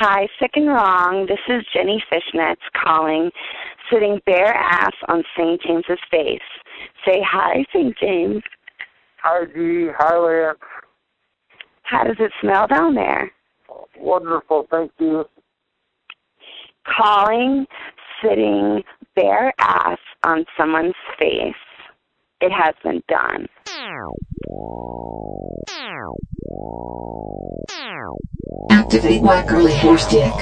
Hi, sick and wrong. This is Jenny Fishnets calling, sitting bare ass on St. James's face. Say hi, St. James. Hi, Dee. Hi, Lance. How does it smell down there? Wonderful. Thank you. Calling, sitting bare ass on someone's face. It has been done. Activate Wackerly Horse Dick.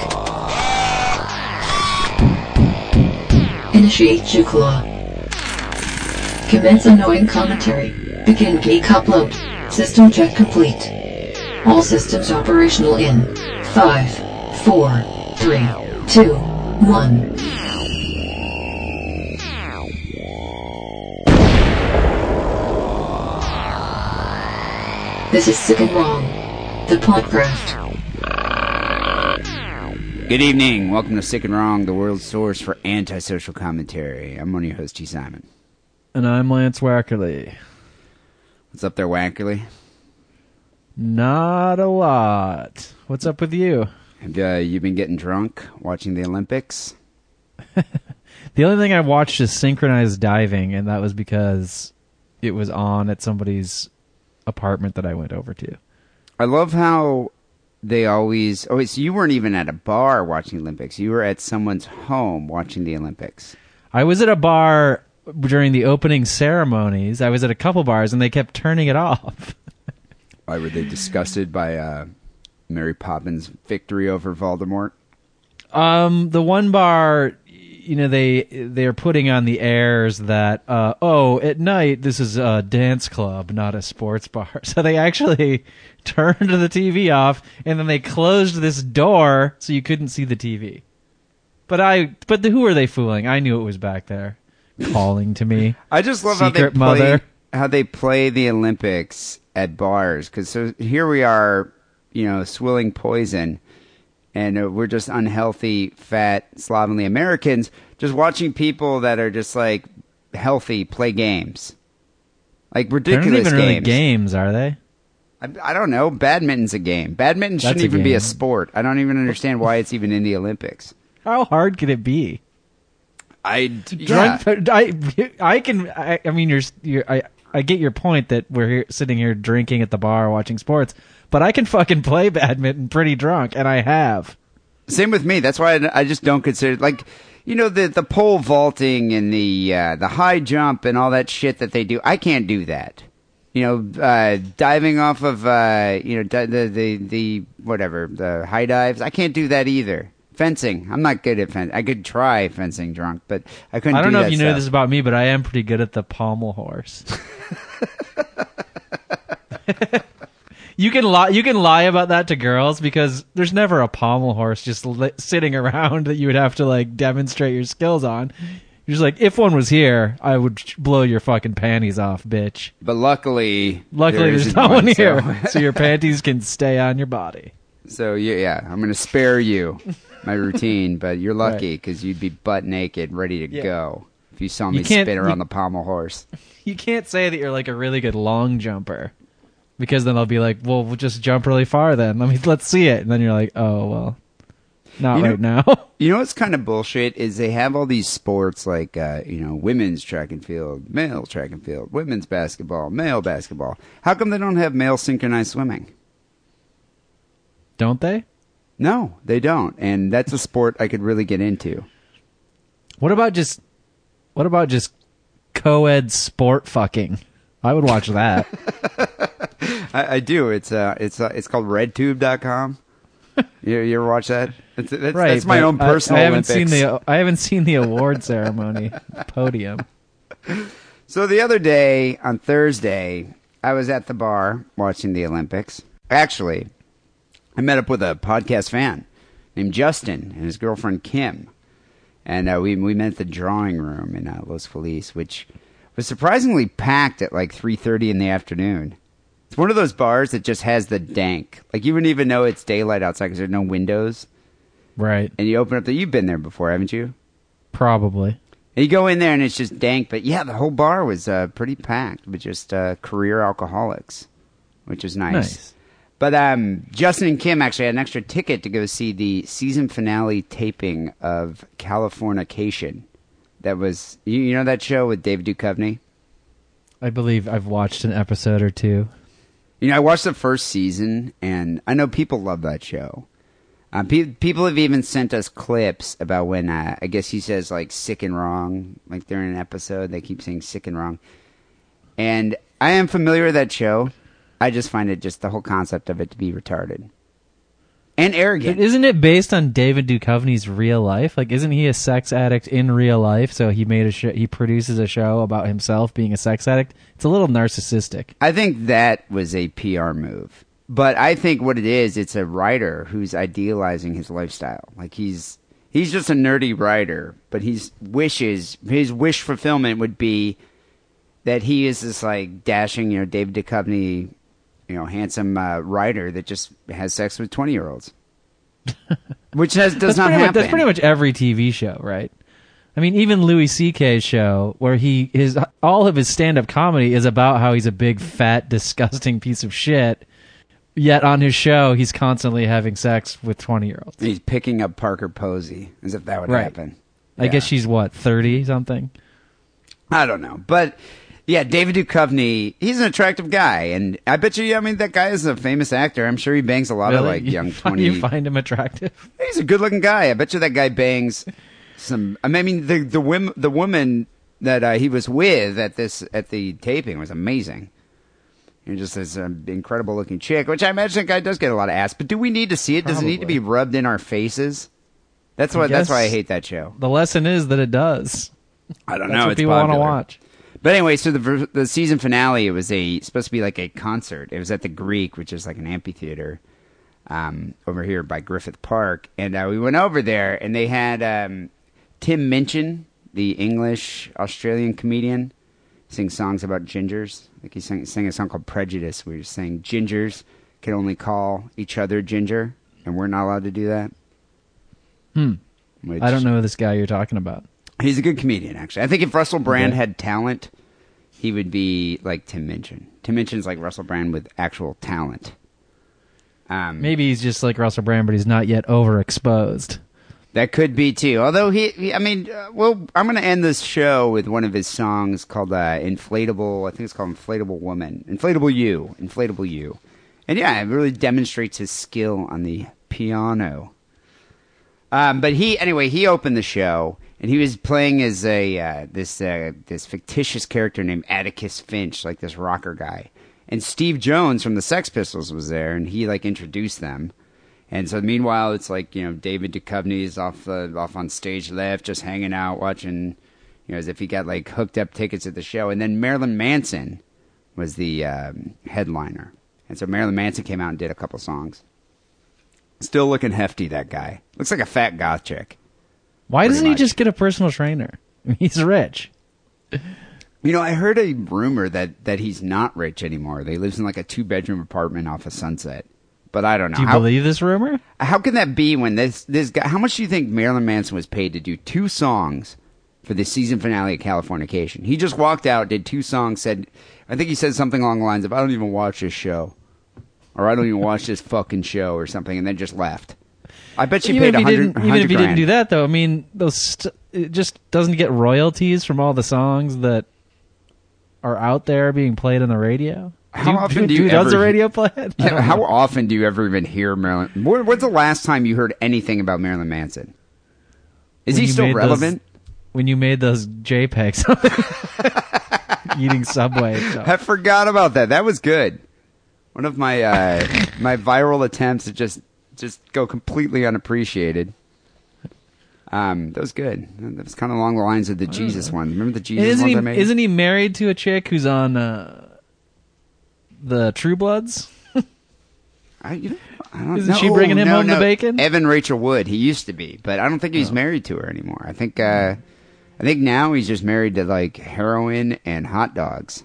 Initiate Juklaw. Commence annoying commentary. Begin geek upload. System check complete. All systems operational in 5, 4, 3, 2, 1. This is Sick and Wrong, the podcast. Good evening. Welcome to Sick and Wrong, the world's source for antisocial commentary. I'm one of your hosts, Dee Simon. And I'm Lance Wackerly. What's up there, Wackerly? Not a lot. What's up with you? Have uh, you been getting drunk watching the Olympics? The only thing I watched is synchronized diving, and that was because it was on at somebody's apartment that I went over to. I love how they always. Oh, wait, so you weren't even at a bar watching Olympics. You were at someone's home watching the Olympics. I was at a bar during the opening ceremonies. I was at a couple bars, and they kept turning it off. Why were they disgusted by uh, Mary Poppins' victory over Voldemort? Um, the one bar, you know, they they are putting on the airs that uh, oh, at night this is a dance club, not a sports bar. So they actually turned the TV off, and then they closed this door so you couldn't see the TV. But I, but the, who are they fooling? I knew it was back there, calling to me. I just love how they Secret play mother. how they play the Olympics at bars because so here we are, you know, swilling poison, and uh, we're just unhealthy, fat, slovenly Americans just watching people that are just like healthy play games, like ridiculous even really games. games, are they? I, I don't know. Badminton's a game. Badminton shouldn't even be a sport. I don't even understand why it's even in the Olympics. How hard could it be? I yeah. Drunk, I, I can. I, I mean, you're, you're. I, I get your point that we're here, sitting here drinking at the bar watching sports, but I can fucking play badminton pretty drunk, and I have. Same with me. That's why I, just don't consider like you know the the pole vaulting and the uh, the high jump and all that shit that they do. I can't do that. You know, uh, diving off of uh, you know di- the the the whatever the high dives. I can't do that either. Fencing. I'm not good at fencing. I could try fencing drunk, but I couldn't. I don't do know if you know this about me, but I am pretty good at the pommel horse. you can lie. You can lie about that to girls because there's never a pommel horse just li- sitting around that you would have to like demonstrate your skills on. You're just like, if one was here, I would blow your fucking panties off, bitch. But luckily, Luckily, there there's no one so- here, so your panties can stay on your body. So yeah, yeah, I'm gonna spare you my routine, but you're lucky because you'd be butt naked, ready to Yeah. go if you saw me You can't- spin around you- the pommel horse. You can't say that you're like a really good long jumper, because then they'll be like, "Well, we'll just jump really far then. Let me let's see it." And then you're like, "Oh well, not You know- right now." You know what's kind of bullshit is they have all these sports like uh, you know women's track and field, male track and field, women's basketball, male basketball. How come they don't have male synchronized swimming? Don't they? No, they don't, and that's a sport I could really get into. What about just what about just co-ed sport fucking? I would watch that. I, I do. It's uh, it's uh, it's called RedTube.com. you, you ever watch that? It's, that's, right. that's my own I- personal. I, haven't Olympics. seen the I haven't seen the award ceremony podium. So the other day on Thursday, I was at the bar watching the Olympics. Actually, I met up with a podcast fan named Justin and his girlfriend Kim, and uh, we we met at the drawing room in uh, Los Feliz, which was surprisingly packed at like three thirty in the afternoon. It's one of those bars that just has the dank. Like you wouldn't even know it's daylight outside because there's no windows. Right. And you open up the. You've been there before, haven't you? Probably. And you go in there and it's just dank, but yeah, the whole bar was uh, pretty packed with just uh, career alcoholics, which is nice. Nice. But um, Justin and Kim actually had an extra ticket to go see the season finale taping of Californication. That was you, you know that show with David Duchovny. I believe I've watched an episode or two. You know, I watched the first season, and I know people love that show. Uh, pe- people have even sent us clips about when uh, I guess he says like "sick and wrong," like during an episode. They keep saying "sick and wrong," and I am familiar with that show. I just find it just the whole concept of it to be retarded and arrogant. But isn't it based on David Duchovny's real life? Like, isn't he a sex addict in real life? So he made a show. He produces a show about himself being a sex addict. It's a little narcissistic. I think that was a PR move. But I think what it is, it's a writer who's idealizing his lifestyle. Like he's he's just a nerdy writer, but he's wishes his wish fulfillment would be that he is this like dashing, you know, David Duchovny, you know, handsome uh, writer that just has sex with twenty year olds, which has does not happen. Much, that's pretty much every TV show, right? I mean, even Louis C.K.'s show, where he his all of his stand up comedy is about how he's a big, fat, disgusting piece of shit. Yet on his show, he's constantly having sex with twenty year olds. He's picking up Parker Posey as if that would Right. happen. I Yeah. guess she's what thirty something. I don't know, but yeah, David Duchovny, he's an attractive guy, and I bet you, I mean, that guy is a famous actor. I'm sure he bangs a lot of like You young twenty. You find him attractive? He's a good-looking guy. I bet you that guy bangs some. I mean, the the women, the woman that uh, he was with at this at the taping was amazing. You're just this um, incredible-looking chick, which I imagine that guy does get a lot of ass. But do we need to see it? Does it need to be rubbed in our faces? That's why. That's why I hate that show. The lesson is that it does. I don't That's know. what it's people want to watch. But anyway, so the the season finale it was a supposed to be like a concert. It was at the Greek, which is like an amphitheater um, over here by Griffith Park, and uh, we went over there, and they had um, Tim Minchin, the English Australian comedian, sing songs about gingers. Like he sang, sang a song called Prejudice, where he was saying gingers can only call each other ginger, and we're not allowed to do that. Hmm. Which- I don't know this guy you're talking about. He's a good comedian, actually. I think if Russell Brand Okay. had talent, he would be like Tim Minchin. Tim Minchin's like Russell Brand with actual talent. Um, Maybe he's just like Russell Brand, but he's not yet overexposed. that could be too. Although he, he I mean, uh, well, I'm going to end this show with one of his songs called uh, "Inflatable." I think it's called "Inflatable Woman," "Inflatable You," "Inflatable You," and yeah, it really demonstrates his skill on the piano. Um, but he anyway, he opened the show and he was playing as a uh, this uh, this fictitious character named Atticus Finch, like this rocker guy. And Steve Jones from the Sex Pistols was there, and he like introduced them. And so meanwhile, it's like you know David Duchovny is off the off on stage left, just hanging out, watching, you know, as if he got like hooked up tickets at the show. And then Marilyn Manson was the um, headliner, and so Marilyn Manson came out and did a couple songs. Still looking hefty, that guy. Looks like a fat goth chick. Why doesn't he just get a personal trainer? He's rich. You know, I heard a rumor that, that he's not rich anymore. They lives in like a two bedroom apartment off of Sunset. But I don't know. Do you how, believe this rumor? how can that be when this this guy? How much do you think Marilyn Manson was paid to do two songs for the season finale of Californication? He just walked out, did two songs, said, I think he said something along the lines of, "I don't even watch this show," or "I don't even watch this fucking show," or something, and then just left. I bet you even paid if he hundred. didn't, even if he didn't grand. do that, though, I mean, those st- it just doesn't get royalties from all the songs that are out there being played on the radio. How do, often do, do you does the radio play it? Yeah, how know. often do you ever even hear Marilyn? When- When's the last time you heard anything about Marilyn Manson? Is When he still made those- relevant? when you made those JPEGs, eating Subway. So. I forgot about that. That was good. One of my uh, my viral attempts to just just go completely unappreciated. Um, that was good. That was kind of along the lines of the Jesus one. Remember the Jesus isn't he I made? isn't he married to a chick who's on uh, the True Bloods? I, you know, I don't Isn't know. she bringing him No, home the bacon? Evan Rachel Wood. He used to be, but I don't think he's married to her anymore. I think uh, I think now he's just married to like heroin and hot dogs.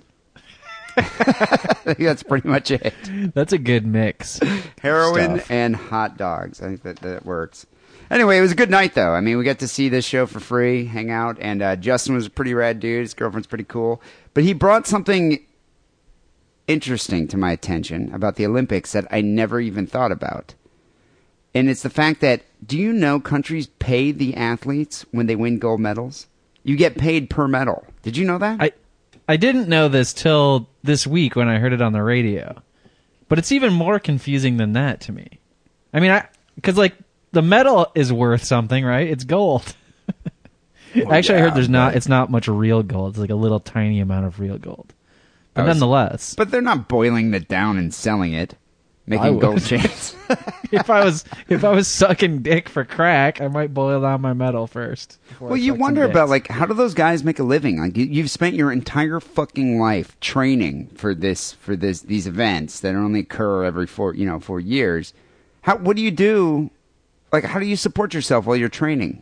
That's pretty much it. That's a good mix. Heroin Stuff. and hot dogs. I think that that works. Anyway, it was a good night though. I mean, we got to see this show for free, hang out, and uh, Justin was a pretty rad dude. His girlfriend's pretty cool, but he brought something interesting to my attention about the Olympics that I never even thought about. And it's the fact that do you know countries pay the athletes when they win gold medals? You get paid per medal. Did you know that? I I didn't know this till this week when I heard it on the radio. But it's even more confusing than that to me. I mean, I cuz like the metal is worth something, right? It's gold. Actually, I heard there's not. It's not much real gold. It's like a little tiny amount of real gold. But oh, was- nonetheless, but they're not boiling it down and selling it, making gold chains. if I was if I was sucking dick for crack, I might boil down my metal first. Well, you wonder about like how do those guys make a living? Like you, you've spent your entire fucking life training for this for this these events that only occur every four you know four years. How what do you do? Like how do you support yourself while you're training?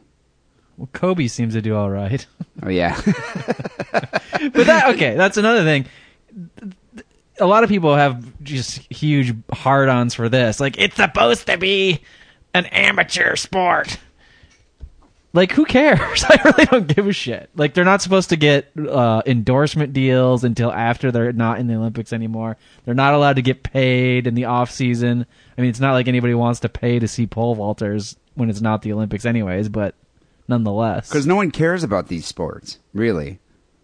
well, Kobe seems to do all right. Oh yeah, but that okay, that's another thing. A lot of people have just huge hard-ons for this. Like it's supposed to be an amateur sport. Like who cares? I really don't give a shit. Like they're not supposed to get uh, endorsement deals until after they're not in the Olympics anymore. They're not allowed to get paid in the off season. I mean, it's not like anybody wants to pay to see pole vaulters when it's not the Olympics, anyways. But nonetheless, because no one cares about these sports really.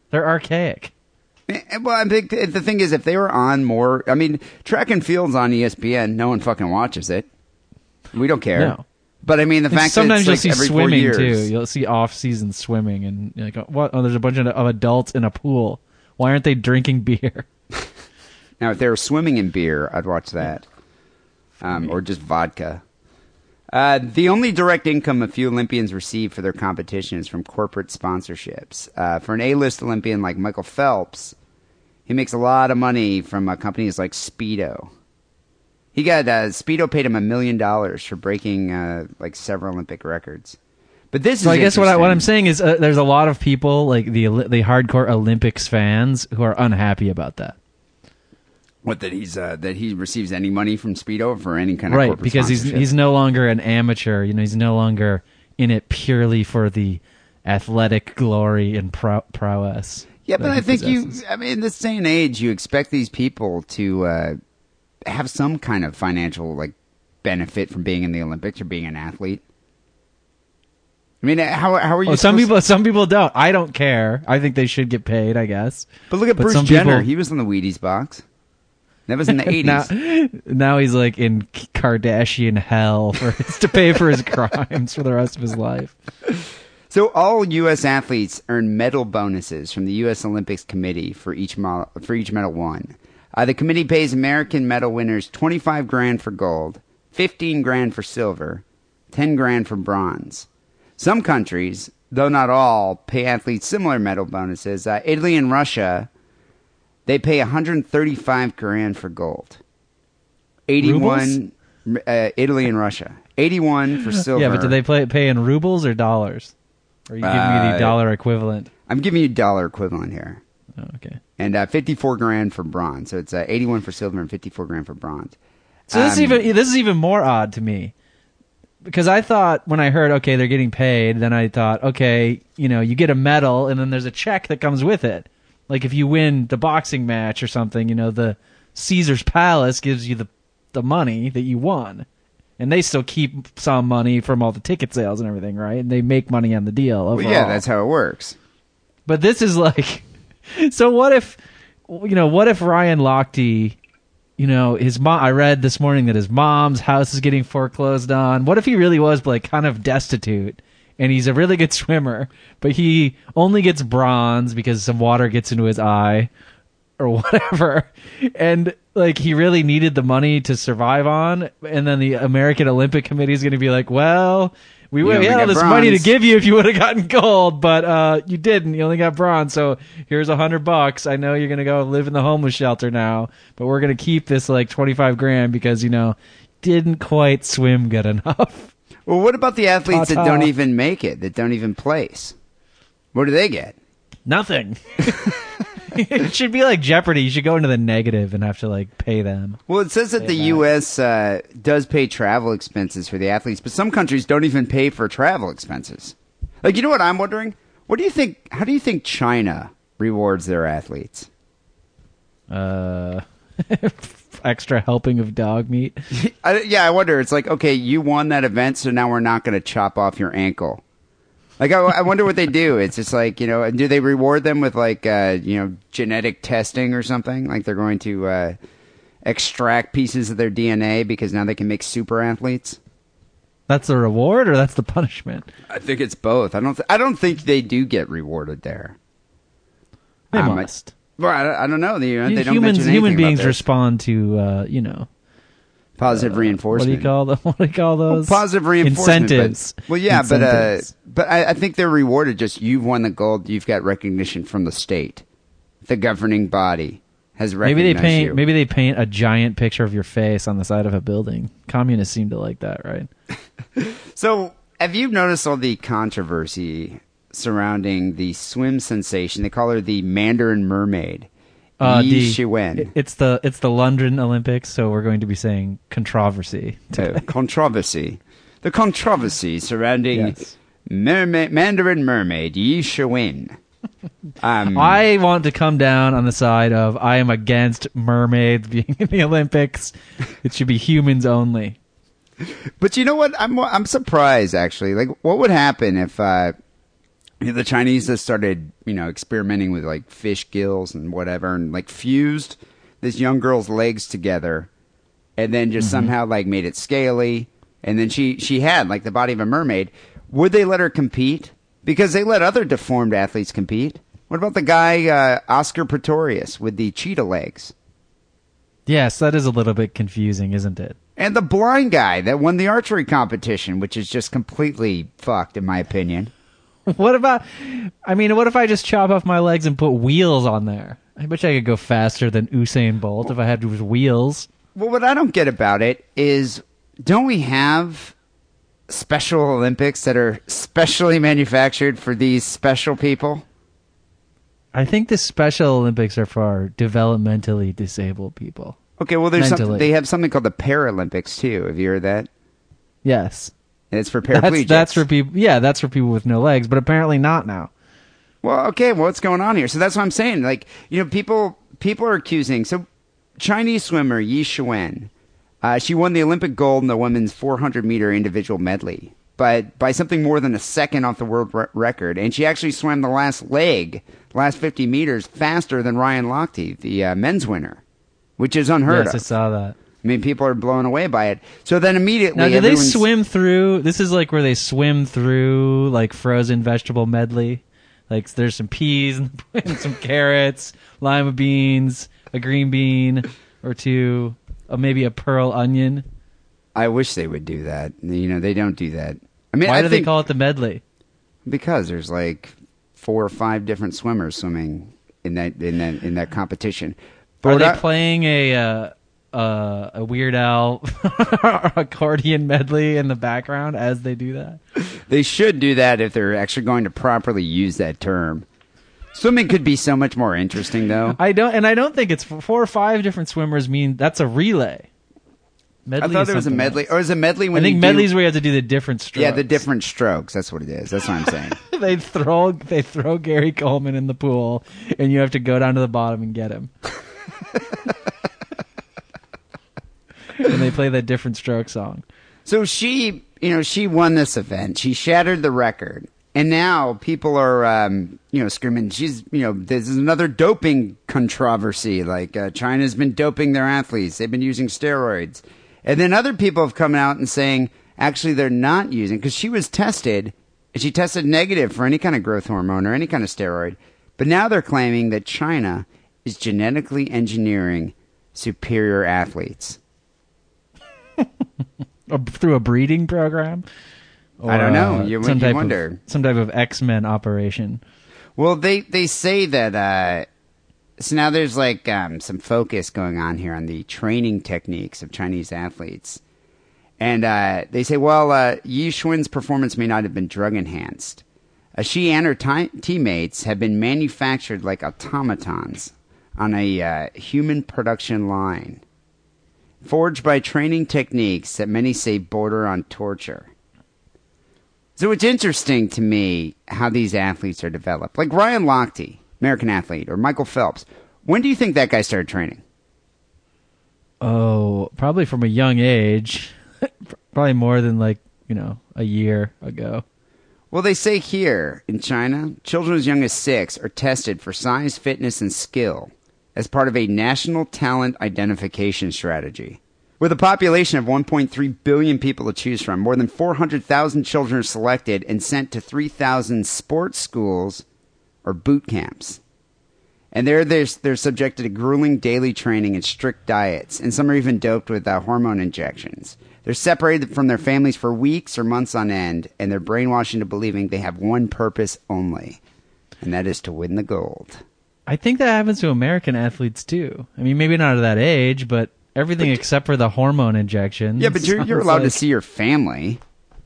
they're archaic. Eh, Well, I think the thing is, if they were on more, I mean, track and field's on ESPN. No one fucking watches it. We don't care. No. But I mean, the And fact sometimes that you'll it's see swimming too. You'll see off-season swimming, and you're like, what? Oh, there's a bunch of, of adults in a pool. Why aren't they drinking beer? Now, if they were swimming in beer, I'd watch that, um, or just vodka. Uh, the only direct income a few Olympians receive for their competition is from corporate sponsorships. Uh, for an A-list Olympian like Michael Phelps, he makes a lot of money from uh, companies like Speedo. He got uh, Speedo paid him a million dollars for breaking uh, like several Olympic records. But this So is I guess what I, what I'm saying is, uh, there's a lot of people like the the hardcore Olympics fans who are unhappy about that, what that he's uh, that he receives any money from Speedo for any kind of right? Because he's he's no longer an amateur. You know, he's no longer in it purely for the athletic glory and prow- prowess. Yeah, but I think possesses. you. I mean, in this day and age, you expect these people to uh, have some kind of financial like benefit from being in the Olympics or being an athlete. I mean, how how are you? Well, some people, some people don't. I don't care. I think they should get paid. I guess. but look at but Bruce Jenner. people- He was in the Wheaties box. That was in the now, eighties. now he's like in Kardashian hell for to pay for his crimes for the rest of his life. So all U.S. athletes earn medal bonuses from the U.S. Olympics Committee for each model, for each medal won. Uh, the committee pays American medal winners twenty five grand for gold, fifteen grand for silver, ten grand for bronze. Some countries, though not all, pay athletes similar medal bonuses. Uh, Italy and Russia, they pay one hundred thirty five grand for gold. Eighty one, uh, Italy and Russia. Eighty one for silver. Yeah, but do they play, pay in rubles or dollars? Or are you giving me Uh, the dollar equivalent? I'm giving you dollar equivalent here. Oh, okay. and uh, 54 grand for bronze. So it's uh, 81 for silver and 54 grand for bronze. So this is Um, even this is even more odd to me because I thought when I heard okay they're getting paid, then I thought okay you know you get a medal and then there's a check that comes with it. Like if you win the boxing match or something, you know the Caesar's Palace gives you the the money that you won, and they still keep some money from all the ticket sales and everything, right? And they make money on the deal. Well, yeah, that's how it works. But this is like, so what if, you know, what if Ryan Lochte, you know, his mom, I read this morning that his mom's house is getting foreclosed on. What if he really was like kind of destitute and he's a really good swimmer, but he only gets bronze because some water gets into his eye or whatever. And like he really needed the money to survive on. And then the American Olympic Committee is going to be like, well, we, we had all this money to give you if you would have gotten gold, but uh, you didn't. You only got bronze. So here's a hundred bucks. I know you're gonna go live in the homeless shelter now, but we're gonna keep this like twenty five grand because you know didn't quite swim good enough. Well, what about the athletes that Ta-ta. don't even make it, that don't even place? What do they get? Nothing. it should be like Jeopardy. You should go into the negative and have to like pay them. Well, it says that the back. U.S. Uh, does pay travel expenses for the athletes, but some countries don't even pay for travel expenses. Like, you know what I'm wondering? What do you think? How do you think China rewards their athletes? Uh, extra helping of dog meat. I, yeah, I wonder. It's like, okay, you won that event, so now we're not going to chop off your ankle. Like, I, I wonder what they do. It's just like, you know, and do they reward them with like, uh, you know, genetic testing or something? Like they're going to uh, extract pieces of their DNA because now they can make super athletes. That's the reward or that's the punishment? I think it's both. I don't. Th- I don't think they do get rewarded there. They Um, I- must. Well, I, I don't know. They, they don't humans, human beings respond to, uh, you know, positive reinforcement. what do you call them? What do you call Well, those? positive reinforcement. but- well, yeah, Incentives. but uh, but I, I think they're rewarded. Just you've won the gold. You've got recognition from the state, the governing body has maybe they paint you. maybe they paint a giant picture of your face on the side of a building. Communists seem to like that, right? So, have you noticed all the controversy surrounding the swim sensation? They call her the Mandarin Mermaid, Uh, Yi Shiwen. It's the it's the London Olympics, so we're going to be saying controversy. Uh, controversy. The controversy surrounding Yes. mermaid, Mandarin Mermaid Yi Shiwen. Um, I want to come down on the side of I am against mermaids being in the Olympics. It should be humans only. But you know what? I'm I'm surprised actually. Like, what would happen if uh, if the Chinese just started, you know, experimenting with like fish gills and whatever, and like fused this young girl's legs together, and then just somehow like made it scaly, and then she she had like the body of a mermaid. Would they let her compete? Because they let other deformed athletes compete. What about the guy uh, Oscar Pistorius with the cheetah legs? Yes, that is a little bit confusing, isn't it? And the blind guy that won the archery competition, which is just completely fucked, in my opinion. What about? I mean, what if I just chop off my legs and put wheels on there? I bet you I could go faster than Usain Bolt if I had wheels. Well, what I don't get about it is, don't we have special Olympics that are specially manufactured for these special people? I think the Special Olympics are for developmentally disabled people. Okay, well, there's something, they have something called the Paralympics too. Have you heard that? Yes, And it's for paraplegics. that's that's for people. Yeah, that's for people with no legs, but apparently not now. Well, okay, well, what's going on here? So that's what I'm saying. Like, you know, people people are accusing. So, Chinese swimmer Yi Shiwen, uh, she won the Olympic gold in the women's 400 meter individual medley, but by something more than a second off the world re- record. And she actually swam the last leg, last 50 meters, faster than Ryan Lochte, the uh, men's winner, which is unheard yes, I of. saw that. I mean, people are blown away by it. So then immediately, Now, do they swim through? This is like where they swim through like frozen vegetable medley. Like there's some peas and, and some carrots, lima beans, a green bean or two, uh, maybe a pearl onion. I wish they would do that. You know, they don't do that. I mean, Why I do they call it the medley? Because there's like four or five different swimmers swimming in that in that in that competition. Are what they I- playing a uh, uh, a Weird Al accordion medley in the background as they do that? they should do that if they're actually going to properly use that term. Swimming could be so much more interesting, though. I don't, and I don't think it's four or five different swimmers mean that's a relay. I Medley thought is there was a medley, else. or is a medley when I think you do- medleys where you have to do the different strokes. Yeah, the different strokes. That's what it is. That's what I'm saying. they throw they throw Gary Coleman in the pool, and you have to go down to the bottom and get him. and they play that different stroke song. So she, you know, she won this event. She shattered the record. And now people are, um, you know, screaming, she's, you know, this is another doping controversy. Like, uh, China's been doping their athletes. They've been using steroids. And then other people have come out and saying, actually, they're not using, because she was tested, and she tested negative for any kind of growth hormone or any kind of steroid. But now they're claiming that China is genetically engineering superior athletes. Through a breeding program. I don't Or, know. uh, You- some you type wonder. Of, some type of X Men operation. Well, they they say that. Uh, so now there's like um, some focus going on here on the training techniques of Chinese athletes, and uh, they say, well, uh, Yi Xuan's performance may not have been drug enhanced. Uh, she and her ti- teammates have been manufactured like automatons on a uh, human production line, forged by training techniques that many say border on torture. So it's interesting to me how these athletes are developed. Like Ryan Lochte, American athlete, or Michael Phelps. When do you think that guy started training? Oh, probably from a young age. probably more than like, you know, a year ago. Well, they say here in China, children as young as six are tested for size, fitness, and skill as part of a national talent identification strategy. With a population of 1.3 billion people to choose from, more than 400,000 children are selected and sent to 3,000 sports schools or boot camps. And there, they're, they're subjected to grueling daily training and strict diets, and some are even doped with uh, hormone injections. They're separated from their families for weeks or months on end, and they're brainwashed into believing they have one purpose only, and that is to win the gold. I think that happens to American athletes too. I mean, maybe not at that age, but everything except for the hormone injections. Yeah, but you're, you're allowed to see your family.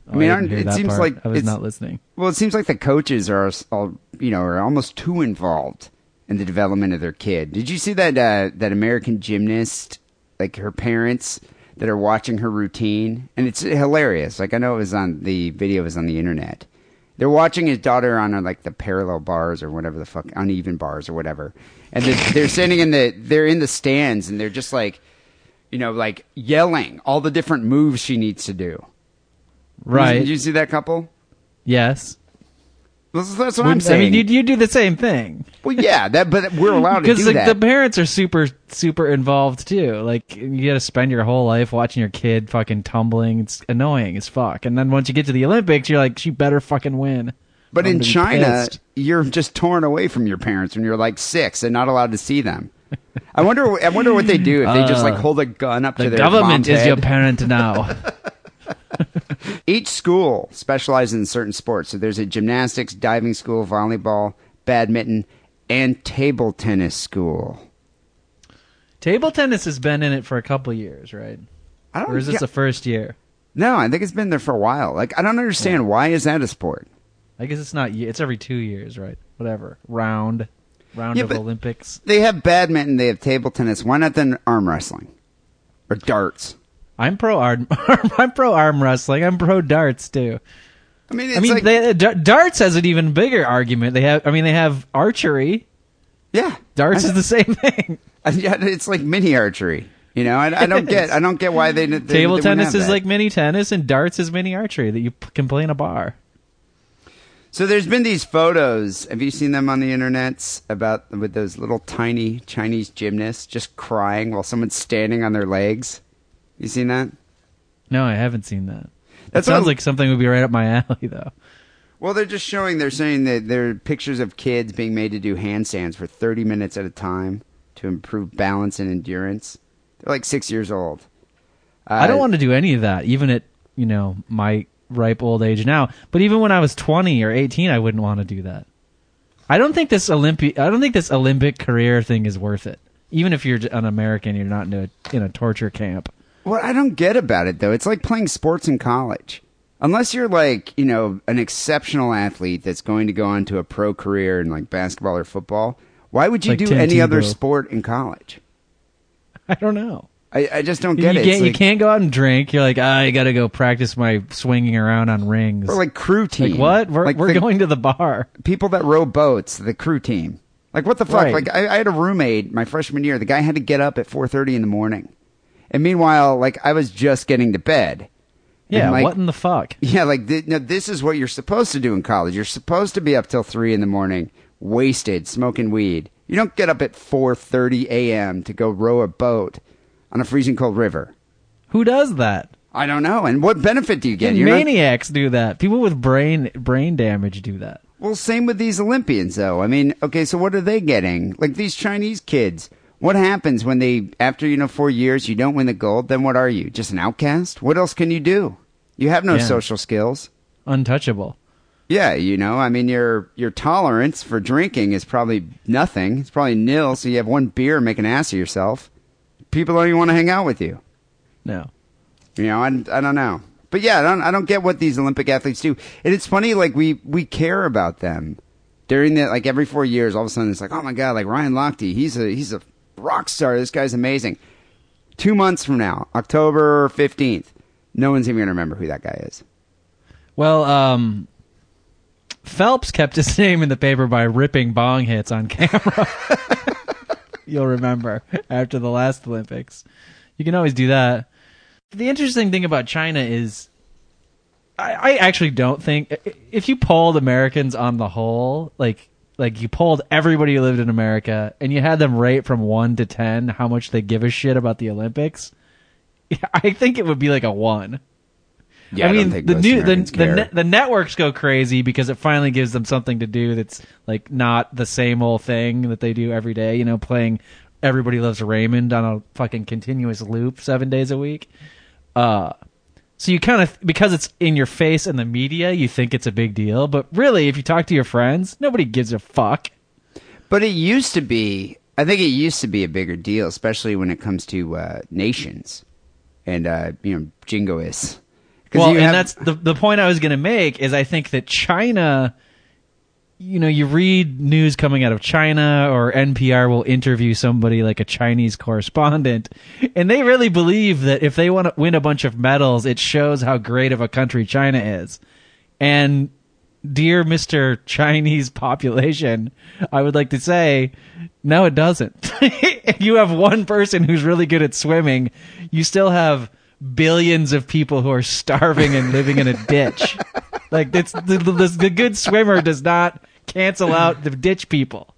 I Oh, mean, didn't hear it seems part. like I was not listening. Well, it seems like the coaches are all, you know, are almost too involved in the development of their kid. Did you see that uh, that American gymnast, like her parents that are watching her routine, and it's hilarious. Like I know it was on the video was on the internet. They're watching his daughter on uh, like the parallel bars or whatever the fuck uneven bars or whatever, and they're, they're standing in the they're in the stands and they're just like, you know, like yelling all the different moves she needs to do. Right. Did you see that couple? yes. That's, that's what I'm saying. I mean, you, you do the same thing. Well, yeah, that but we're allowed to Because do like, that. the parents are super, super involved too. Like you got to spend your whole life watching your kid fucking tumbling. It's annoying as fuck. And then once you get to the Olympics, you're like, she better fucking win. but I'm in China, pissed. you're just torn away from your parents when you're like six and not allowed to see them. I wonder. I wonder what they do if they just like Uh, hold a gun up to their government is your parent now. Each school specializes in certain sports. So there's a gymnastics, diving school, volleyball, badminton, and table tennis school. Table tennis has been in it for a couple years, right? I don't. Or is this yeah- the first year? no, I think it's been there for a while. Like I don't understand why is that a sport. I guess it's not. It's every two years, right? Whatever round, round Yeah, of Olympics. They have badminton. They have table tennis. Why not then arm wrestling or darts? I'm pro arm. I'm pro arm wrestling. I'm pro darts too. I mean, it's I mean, like, they, uh, d- darts has an even bigger argument. They have. I mean, they have archery. yeah, Darts I- is the same thing. I- yeah, it's like mini archery. You know, I, I don't get. I don't get why they. they they Table wouldn't tennis is that. like mini tennis, and darts is mini archery that you p- can play in a bar. So there's been these photos. Have you seen them on the internets about with those little tiny Chinese gymnasts just crying while someone's standing on their legs? You seen that? No, I haven't seen that. That That's sounds what- like something would be right up my alley, though. Well, they're just showing. They're saying that there are pictures of kids being made to do handstands for 30 minutes at a time to improve balance and endurance. They're like six years old. I don't Uh, want to do any of that, even at you know my ripe old age now. But even when I was twenty or eighteen, I wouldn't want to do that. I don't think this Olympic. I don't think this Olympic career thing is worth it. Even if you're an American, you're not in a in a torture camp. What I don't get about it though, it's like playing sports in college. Unless you're like, you know, an exceptional athlete that's going to go on to a pro career in like basketball or football, why would you Like do Tim any other sport in college? I don't know. I, I just don't You, get it. can't, It's you can't go out and drink. You're like, ah, I got to go practice my swinging around on rings. Or like crew team. Like, what? We're, Like we're the going to the bar. people that row boats, the crew team. Like what the fuck? Right. Like I, I had a roommate my freshman year. The guy had to get up at four thirty in the morning, and meanwhile, like I was just getting to bed. Yeah, like, what in the fuck? Yeah, like th- no, this is what you're supposed to do in college. You're supposed to be up till three in the morning, wasted, smoking weed. You don't get up at four thirty a.m. to go row a boat on a freezing cold river. Who does that? I don't know. And what benefit do you get? You're not- maniacs do that. People with brain brain damage do that. well, same with these Olympians, though. I mean, okay, so what are they getting? Like these Chinese kids. What happens when they, after you know four years, you don't win the gold? Then what are you? Just an outcast? What else can you do? You have no Yeah. social skills. Untouchable. Yeah, you know, I mean, your your tolerance for drinking is probably nothing. It's probably nil. So you have one beer, and make an ass of yourself. People don't even want to hang out with you. No. You know, I, I don't know, but yeah, I don't I don't get what these Olympic athletes do. And it's funny, like we we care about them during the like every four years. All of a sudden, it's like, oh my god, like Ryan Lochte, he's a he's a rock star. This guy's amazing. Two months from now, October fifteenth, no one's even gonna remember who that guy is. Well, um, Phelps kept his name in the paper by ripping bong hits on camera. You'll remember after the last Olympics. You can always do that. The interesting thing about China is, I, I actually don't think if you polled Americans on the whole, like like you polled everybody who lived in America and you had them rate from one to ten how much they give a shit about the Olympics, I think it would be like a one. Yeah, I I mean, think the new the the, the networks go crazy because it finally gives them something to do that's like not the same old thing that they do every day. You know, playing Everybody Loves Raymond on a fucking continuous loop seven days a week. Uh, so you kind of because it's in your face in the media, you think it's a big deal, but really, if you talk to your friends, nobody gives a fuck. But it used to be. I think it used to be a bigger deal, especially when it comes to uh, nations and uh, you know jingoists. Well, and have- that's the the point I was going to make is I think that China, you know, you read news coming out of China or NPR will interview somebody like a Chinese correspondent, and they really believe that if they want to win a bunch of medals, it shows how great of a country China is. And dear Mr. Chinese population, I would like to say, no, it doesn't. If you have one person who's really good at swimming. You still have billions of people who are starving and living in a ditch. Like it's the, the, the good swimmer does not cancel out the ditch people.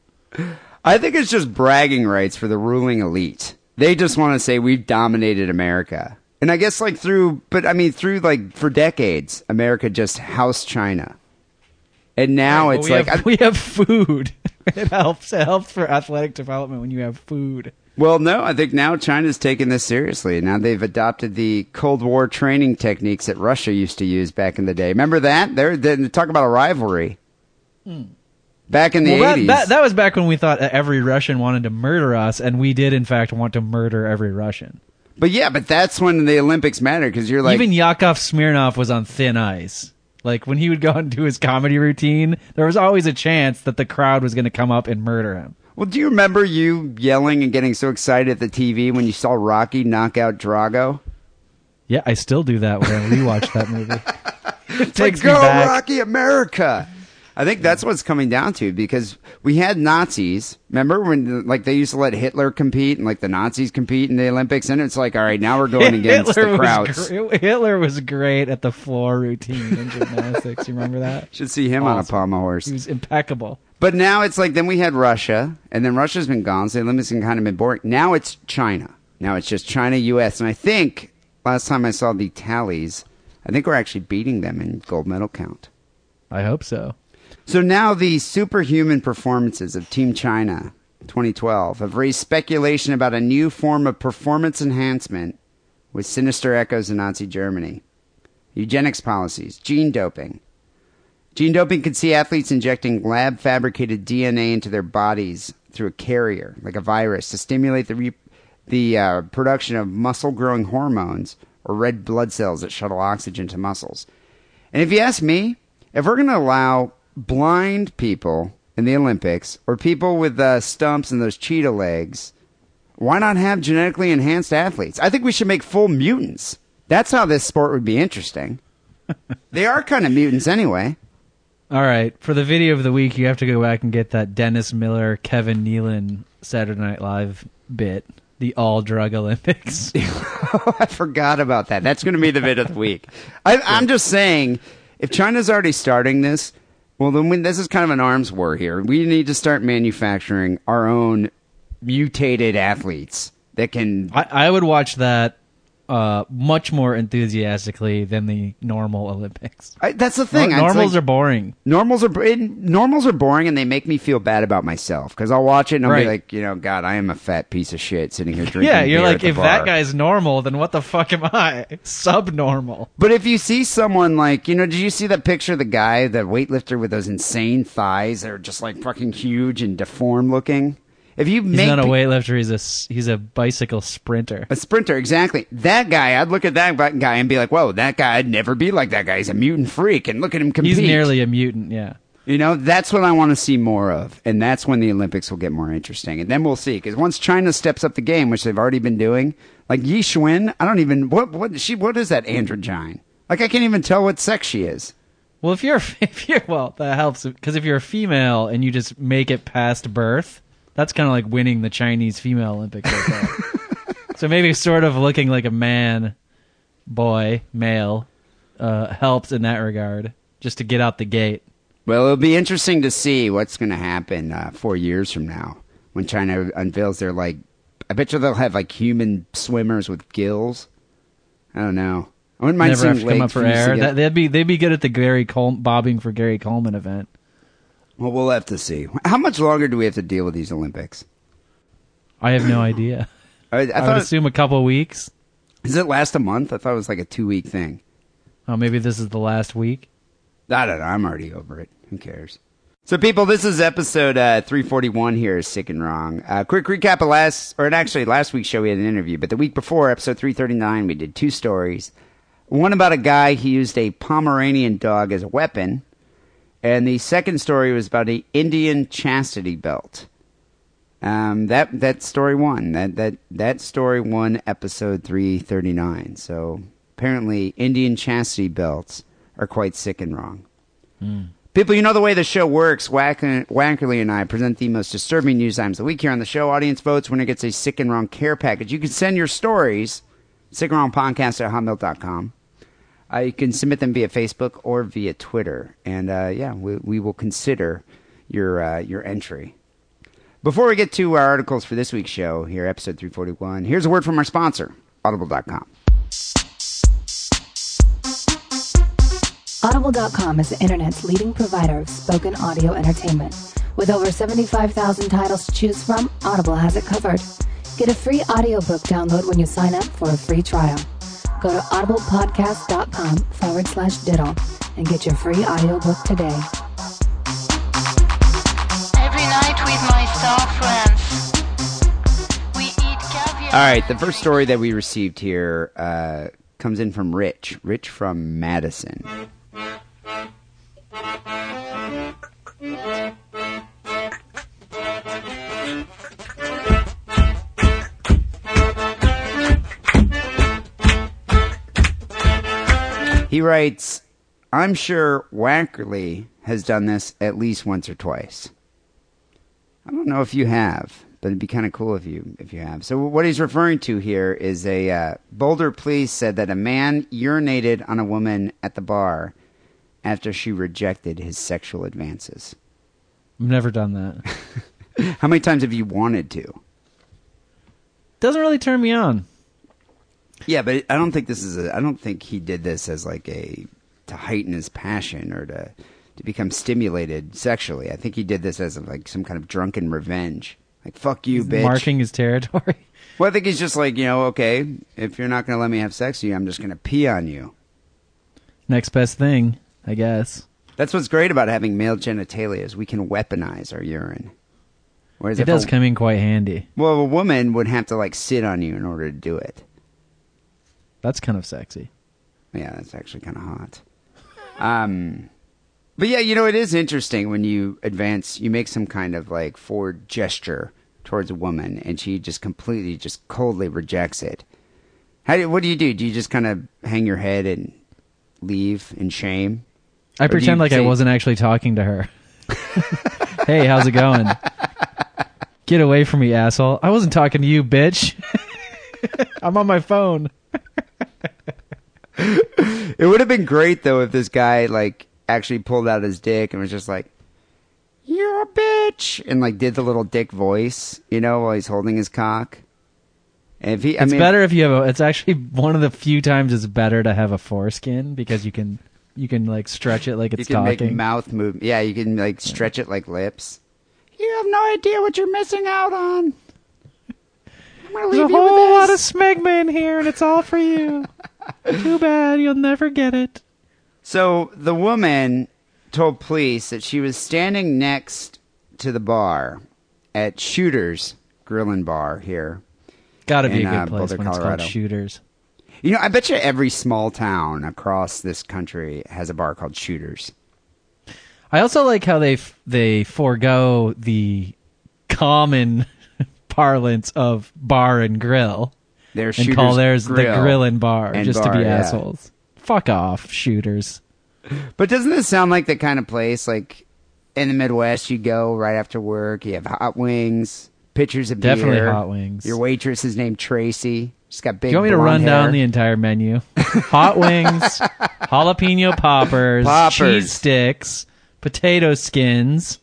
I think it's just bragging rights for the ruling elite. They just want to say we've dominated America. And I guess like through, but I mean through like for decades, America just housed China. And now But it's we like, have, I- we have food. It helps. It helps for athletic development when you have food. well, no, I think now China's taking this seriously. Now they've adopted the Cold War training techniques that Russia used to use back in the day. Remember that? They're, they talk about a rivalry. Hmm. Back in the. Well, 80s. that that was back when we thought every Russian wanted to murder us, and we did in fact want to murder every Russian. but yeah, but that's when the Olympics matter because you're like, Even Yakov Smirnoff was on thin ice. Like when he would go and do his comedy routine, there was always a chance that the crowd was going to come up and murder him. Well, do you remember you yelling and getting so excited at the TV when you saw Rocky knock out Drago? Yeah, I still do that when I rewatch that movie. It like, takes me go back. Rocky America. I think that's what it's coming down to because we had Nazis. Remember when like they used to let Hitler compete and like the Nazis compete in the Olympics, and it's like, all right, now we're going against Hitler the crowds. gr- Hitler was great at the floor routine in gymnastics. You remember that? Should see him on a Awesome. palm horse. He was impeccable. But now it's like then we had Russia, and then Russia's been gone, so the Olympics have kind of been boring. Now it's China. Now it's just China, U.S., and I think last time I saw the tallies, I think we're actually beating them in gold medal count. I hope so. So now the superhuman performances of Team China 2012 have raised speculation about a new form of performance enhancement with sinister echoes in Nazi Germany. Eugenics policies, gene doping. Gene doping can see athletes injecting lab fabricated DNA into their bodies through a carrier, like a virus, to stimulate the, re- the uh, production of muscle growing hormones or red blood cells that shuttle oxygen to muscles. And if you ask me, if we're going to allow blind people in the Olympics or people with uh, stumps and those cheetah legs, why not have genetically enhanced athletes? I think we should make full mutants. That's how this sport would be interesting. they are kind of mutants anyway. All right, for the video of the week, you have to go back and get that Dennis Miller, Kevin Nealon Saturday Night Live bit, the all drug Olympics. I forgot about that. That's going to be the bit of the week. I, I'm just saying, if China's already starting this, well, then we, this is kind of an arms war here. We need to start manufacturing our own mutated athletes that can. I, I would watch that uh, much more enthusiastically than the normal Olympics. I, that's the thing. It's normals like- are boring. normals are normals are boring, and they make me feel bad about myself because I'll watch it and I'll Right. be like, you know, God, I am a fat piece of shit sitting here drinking. Yeah, you're like, if bar. that guy's normal, then what the fuck am I? Subnormal. But if you see someone like, you know, did you see that picture of the guy, the weightlifter with those insane thighs that are just like fucking huge and deformed looking? If you He's make not a weightlifter. He's a he's a bicycle sprinter. a sprinter, exactly. That guy, I'd look at that guy and be like, whoa, that guy, I'd never be like that guy. He's a mutant freak, and look at him compete. He's nearly a mutant. Yeah. You know, that's what I want to see more of, and that's when the Olympics will get more interesting. And then we'll see, because once China steps up the game, which they've already been doing, like Yi Xuan, I don't even what what she what is that androgyne? Like I can't even tell what sex she is. Well, if you're if you're well, that helps because if you're a female and you just make it past birth, that's kind of like winning the Chinese female Olympics. Right there. So maybe sort of looking like a man, boy, male, uh, helped in that regard, just to get out the gate. Well, it'll be interesting to see what's going to happen uh, four years from now when China unveils their like. I bet you they'll have like human swimmers with gills. I don't know. I wouldn't mind Never seeing have to come up for air. That, they'd be they'd be good at the Gary Col- bobbing for Gary Coleman event. Well, we'll have to see. How much longer do we have to deal with these Olympics? I have no idea. I, I, I would it- assume a couple weeks. does it last a month? I thought it was like a two week thing. Oh, maybe this is the last week. I don't know. I'm already over it. Who cares? So, people, this is episode uh, 341 here, is Sick and Wrong. Uh, quick recap of last, or actually last week's show we had an interview, but the week before, episode 339, we did two stories. One about a guy who used a Pomeranian dog as a weapon, and the second story was about an Indian chastity belt. Um, that that story won. That that that story won episode 339. So apparently, Indian chastity belts are quite sick and wrong. People, you know the way the show works. Wack- Wackerly and I present the most disturbing news items of the week here on the show. Audience votes. Winner gets a sick and wrong care package. You can send your stories, sick and wrong podcast at hotmail.com. Uh, you can submit them via Facebook or via Twitter. And uh, yeah, we, we will consider your, uh, your entry. Before we get to our articles for this week's show, here, episode 341, here's a word from our sponsor, audible.com. Audible.com is the internet's leading provider of spoken audio entertainment. With over 75,000 titles to choose from, Audible has it covered. Get a free audiobook download when you sign up for a free trial. Go to audiblepodcast.com forward slash diddle and get your free audiobook today. Every night with my star friends, we eat caviar. All right, the first story that we received here uh, comes in from Rich. Rich from Madison. He writes, I'm sure Wackerly has done this at least once or twice. I don't know if you have, but it'd be kind of cool if you if you have. So what he's referring to here is a uh, Boulder police said that a man urinated on a woman at the bar after she rejected his sexual advances. I've never done that. How many times have you wanted to? Doesn't really turn me on. Yeah, but I don't think this is a. I don't think he did this as like a to heighten his passion or to to become stimulated sexually. I think he did this as like some kind of drunken revenge. Like fuck you, bitch. Marking his territory. Well, I think he's just like you know, okay, if you're not gonna let me have sex with you, I'm just gonna pee on you. Next best thing, I guess. That's what's great about having male genitalia is we can weaponize our urine. Whereas It if does a, come in quite handy. well, a woman would have to like sit on you in order to do it. That's kind of sexy. Yeah, that's actually kind of hot. Um, but yeah, you know, it is interesting when you advance, you make some kind of like forward gesture towards a woman, and she just completely, just coldly rejects it. How do, what do you do? Do you just kind of hang your head and leave in shame? I Or pretend like I wasn't actually talking to her. hey, how's it going? Get away from me, asshole. I wasn't talking to you, bitch. I'm on my phone. It would have been great though if this guy like actually pulled out his dick and was just like, "You're a bitch," and like did the little dick voice, you know, while he's holding his cock. And if he, I It's mean, better if you have a. It's actually one of the few times it's better to have a foreskin because you can you can like stretch it like you it's can make talking. mouth move. Yeah, you can like stretch it like lips. You have no idea what you're missing out on. I'm gonna There's a whole with lot of smegma in here, and it's all for you. Too bad you'll never get it. So the woman told police that she was standing next to the bar at Shooter's Grill and Bar here. Got to be In, a good uh, place Boulder, when it's Colorado. called shooters. You know, I bet you every small town across this country has a bar called Shooters. I also like how they f- they forego the common parlance of bar and grill They're and call theirs the Grill grill and bar and just bar, to be yeah. assholes. Fuck off, shooters. But doesn't this sound like the kind of place like in the Midwest you go right after work, you have hot wings, pitchers of Definitely beer. hot wings. Your waitress is named Tracy. She's got big. Do you want me to run down the entire menu? Hot wings, jalapeno poppers, Poppers. cheese sticks, potato skins,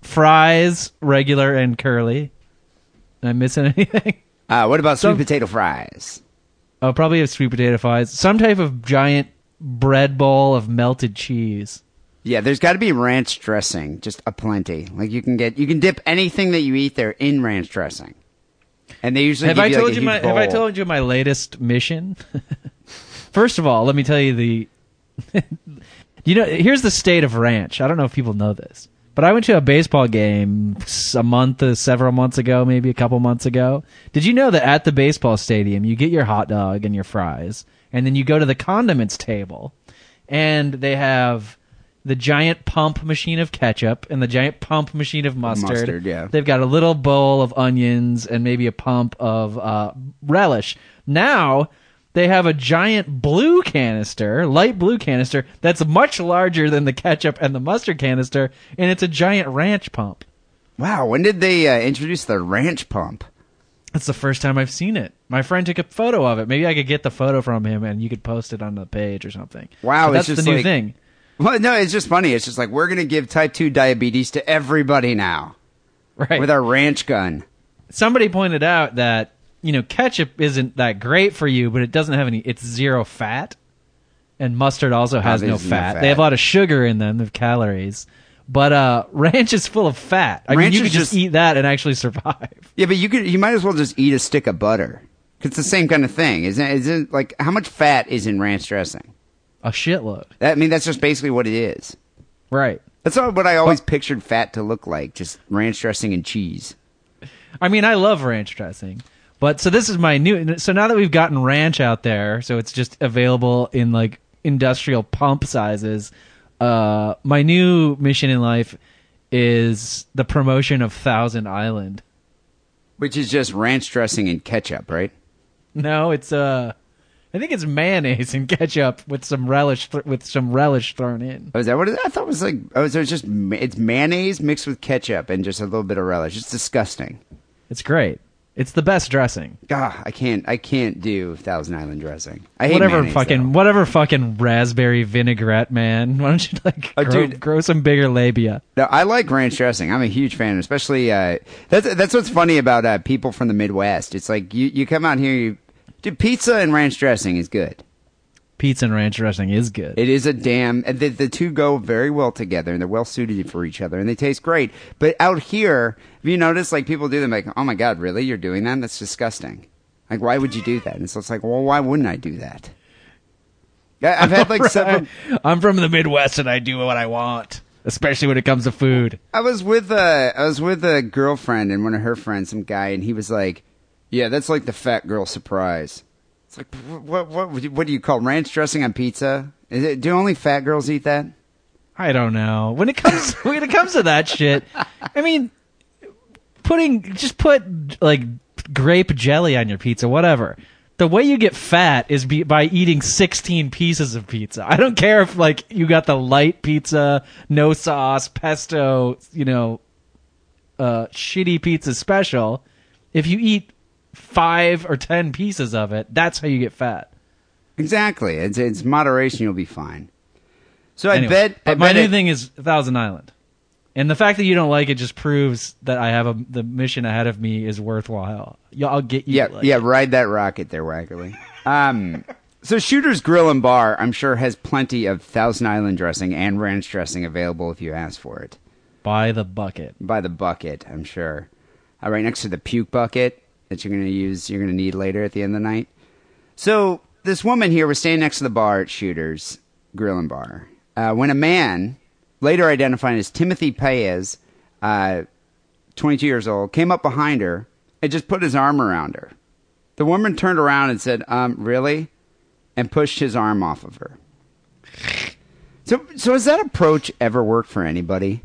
fries, regular and curly. Am I missing anything? Uh, what about sweet Some- potato fries? Oh, probably have sweet potato fries. Some type of giant bread ball of melted cheese. Yeah, there's got to be ranch dressing, just a plenty. Like you can get, you can dip anything that you eat there in ranch dressing, and they usually Have give I you, told like, you my huge Have I told you my latest mission? First of all, let me tell you the. you know, here's the state of ranch. I don't know if people know this, but I went to a baseball game a month, uh, several months ago, maybe a couple months ago. Did you know that at the baseball stadium, you get your hot dog and your fries, and then you go to the condiments table, and they have the giant pump machine of ketchup and the giant pump machine of mustard. Mustard, yeah. They've got a little bowl of onions and maybe a pump of uh, relish. Now they have a giant blue canister, light blue canister, that's much larger than the ketchup and the mustard canister, and it's a giant ranch pump. Wow, when did they uh, introduce the ranch pump? That's the first time I've seen it. My friend took a photo of it. Maybe I could get the photo from him and you could post it on the page or something. Wow, But that's just the new like- thing. Well, no, it's just funny. It's just like we're gonna give type two diabetes to everybody now Right. with our ranch gun. somebody pointed out that you know ketchup isn't that great for you, but it doesn't have any. It's zero fat, and mustard also has no fat. fat. They have a lot of sugar in them, the calories. But uh, ranch is full of fat. I mean, you could just, just- eat that and actually survive. Yeah, but you could, you might as well just eat a stick of butter. It's the same kind of thing, isn't it? Isn't like how much fat is in ranch dressing? A shitload. That, I mean, that's just basically what it is. Right. That's all, what I always pictured fat to look like, just ranch dressing and cheese. I mean, I love ranch dressing. But so this is my new. So now that we've gotten ranch out there, so it's just available in like industrial pump sizes. Uh, my new mission in life is the promotion of Thousand Island. Which is just ranch dressing and ketchup, right? No, it's uh, I think it's mayonnaise and ketchup with some relish th- with some relish thrown in. Oh, is that what it is? I thought it was like, oh, so it's just, it's mayonnaise mixed with ketchup and just a little bit of relish. It's disgusting. It's great. It's the best dressing. God, I can't, I can't do Thousand Island dressing. I hate whatever mayonnaise, fucking though. whatever fucking ragrow vinaigrette, man. Why don't you like Oh, grow, dude. grow some bigger labia? No, I like ranch dressing. I'm a huge fan, especially uh, that's that's what's funny about uh, people from the Midwest. It's like you you come out here, you, dude, pizza and ranch dressing is good. Pizza and ranch dressing is good. It is a damn. and The, the two go very well together, and they're well suited for each other, and they taste great. But out here, have you noticed like people do them like, oh my god, really? You're doing that? That's disgusting. Like, why would you do that? And so it's like, well, why wouldn't I do that? I've had like several. I'm from the Midwest and I do what I want, especially when it comes to food. I was with a I was with a girlfriend and one of her friends, some guy, and he was like, "Yeah, that's like the fat girl surprise." It's like, what what what, do you call ranch dressing on pizza? Is it? Do only fat girls eat that? I don't know. When it comes when it comes to that shit, I mean, putting just put like grape jelly on your pizza, whatever. The way you get fat is be, by eating 16 pieces of pizza. I don't care if like you got the light pizza, no sauce, pesto, you know, uh, shitty pizza special. If you eat five or ten pieces of it, that's how you get fat. Exactly. It's it's moderation. You'll be fine. So I Anyway, bet. I But my bet new it- thing is Thousand Island, and the fact that you don't like it just proves that I have a the mission ahead of me is worthwhile. I'll get you. Yeah, like yeah. it. Ride that rocket there, Wackerly. Um, so Shooter's Grill and Bar, I'm sure, has plenty of Thousand Island dressing and ranch dressing available if you ask for it. By the bucket. by the bucket, I'm sure. Uh, right next to the puke bucket that you're going to use, you're going to need later at the end of the night. So, this woman here was standing next to the bar at Shooter's Grill and Bar uh, when a man, later identified as Timothy Paez, uh, 22 years old, came up behind her and just put his arm around her. The woman turned around and said, um, really? And pushed his arm off of her. So, so has that approach ever worked for anybody?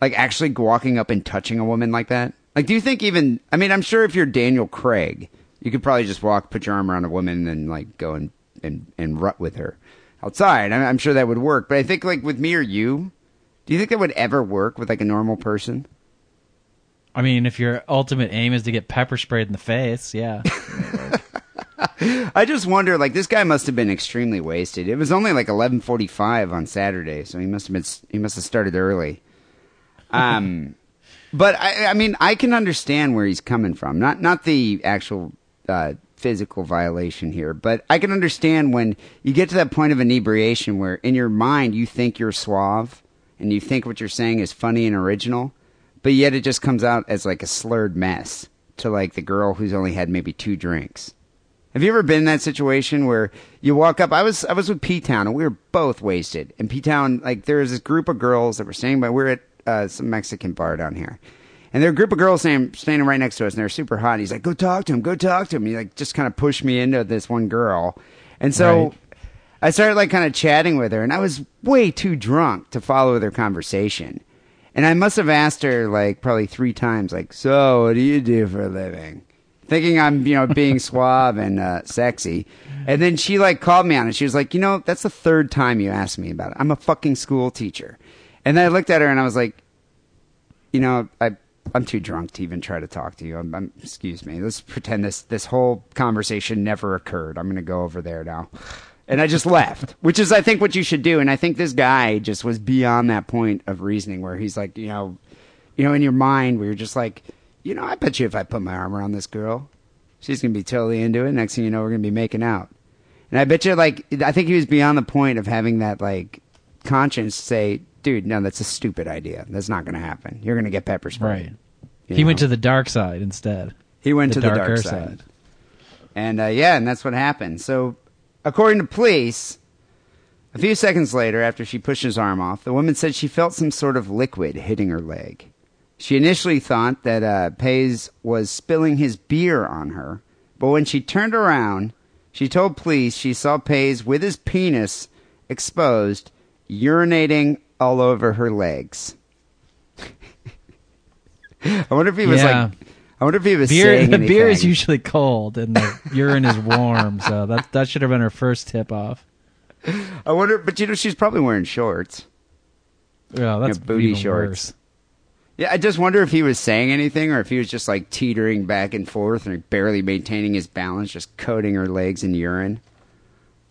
Like actually walking up and touching a woman like that? Like, do you think even? I mean, I'm sure if you're Daniel Craig, you could probably just walk, put your arm around a woman, and like go and and and rut with her outside. I'm, I'm sure that would work. But I think like with me or you, do you think that would ever work with like a normal person? I mean, if your ultimate aim is to get pepper sprayed in the face, yeah. I just wonder, like, this guy must have been extremely wasted. It was only like eleven forty-five on Saturday, so he must have been he must have started early. Um, but I, I mean, I can understand where he's coming from. Not not the actual uh, physical violation here, but I can understand when you get to that point of inebriation where, in your mind, you think you're suave and you think what you're saying is funny and original, but yet it just comes out as like a slurred mess to like the girl who's only had maybe two drinks. Have you ever been in that situation where you walk up? I was I was with P Town and we were both wasted. And P Town, like there was this group of girls that were staying by. We are at uh, some Mexican bar down here, and there were a group of girls standing, standing right next to us, and they're super hot. And he's like, "Go talk to him, go talk to him." He like just kind of pushed me into this one girl, and so Right. I started like kind of chatting with her, and I was way too drunk to follow their conversation. And I must have asked her like probably three times, like, "So, what do you do for a living?" Thinking I'm, you know, being suave and uh, sexy. And then she like called me on it. She was like, "You know, that's the third time you asked me about it. I'm a fucking school teacher." And then I looked at her and I was like, "You know, I I'm too drunk to even try to talk to you. I'm, I'm excuse me. Let's pretend this this whole conversation never occurred. I'm going to go over there now." And I just left, which is, I think, what you should do. And I think this guy just was beyond that point of reasoning where he's like, you know, you know, in your mind, where you're just like, you know, I bet you if I put my arm around this girl, she's gonna be totally into it. Next thing you know, we're gonna be making out. And I bet you, like, I think he was beyond the point of having that like conscience say, dude, no, that's a stupid idea. That's not gonna happen. You're gonna get pepper spray. Right. He went to the dark side instead. He went the to the darker dark side. And uh, yeah, and that's what happened. So, according to police, a few seconds later, after she pushed his arm off, the woman said she felt some sort of liquid hitting her leg. She initially thought that uh, Paez was spilling his beer on her, but when she turned around, she told police she saw Paez with his penis exposed, urinating all over her legs. I wonder if he was Yeah. like. I wonder if he was Beer, saying the beer is usually cold and the urine is warm, so that that should have been her first tip off. I wonder, but you know, she's probably wearing shorts. Yeah, that's Yeah, booty even shorts. worse. Yeah, I just wonder if he was saying anything or if he was just like teetering back and forth and barely maintaining his balance, just coating her legs in urine.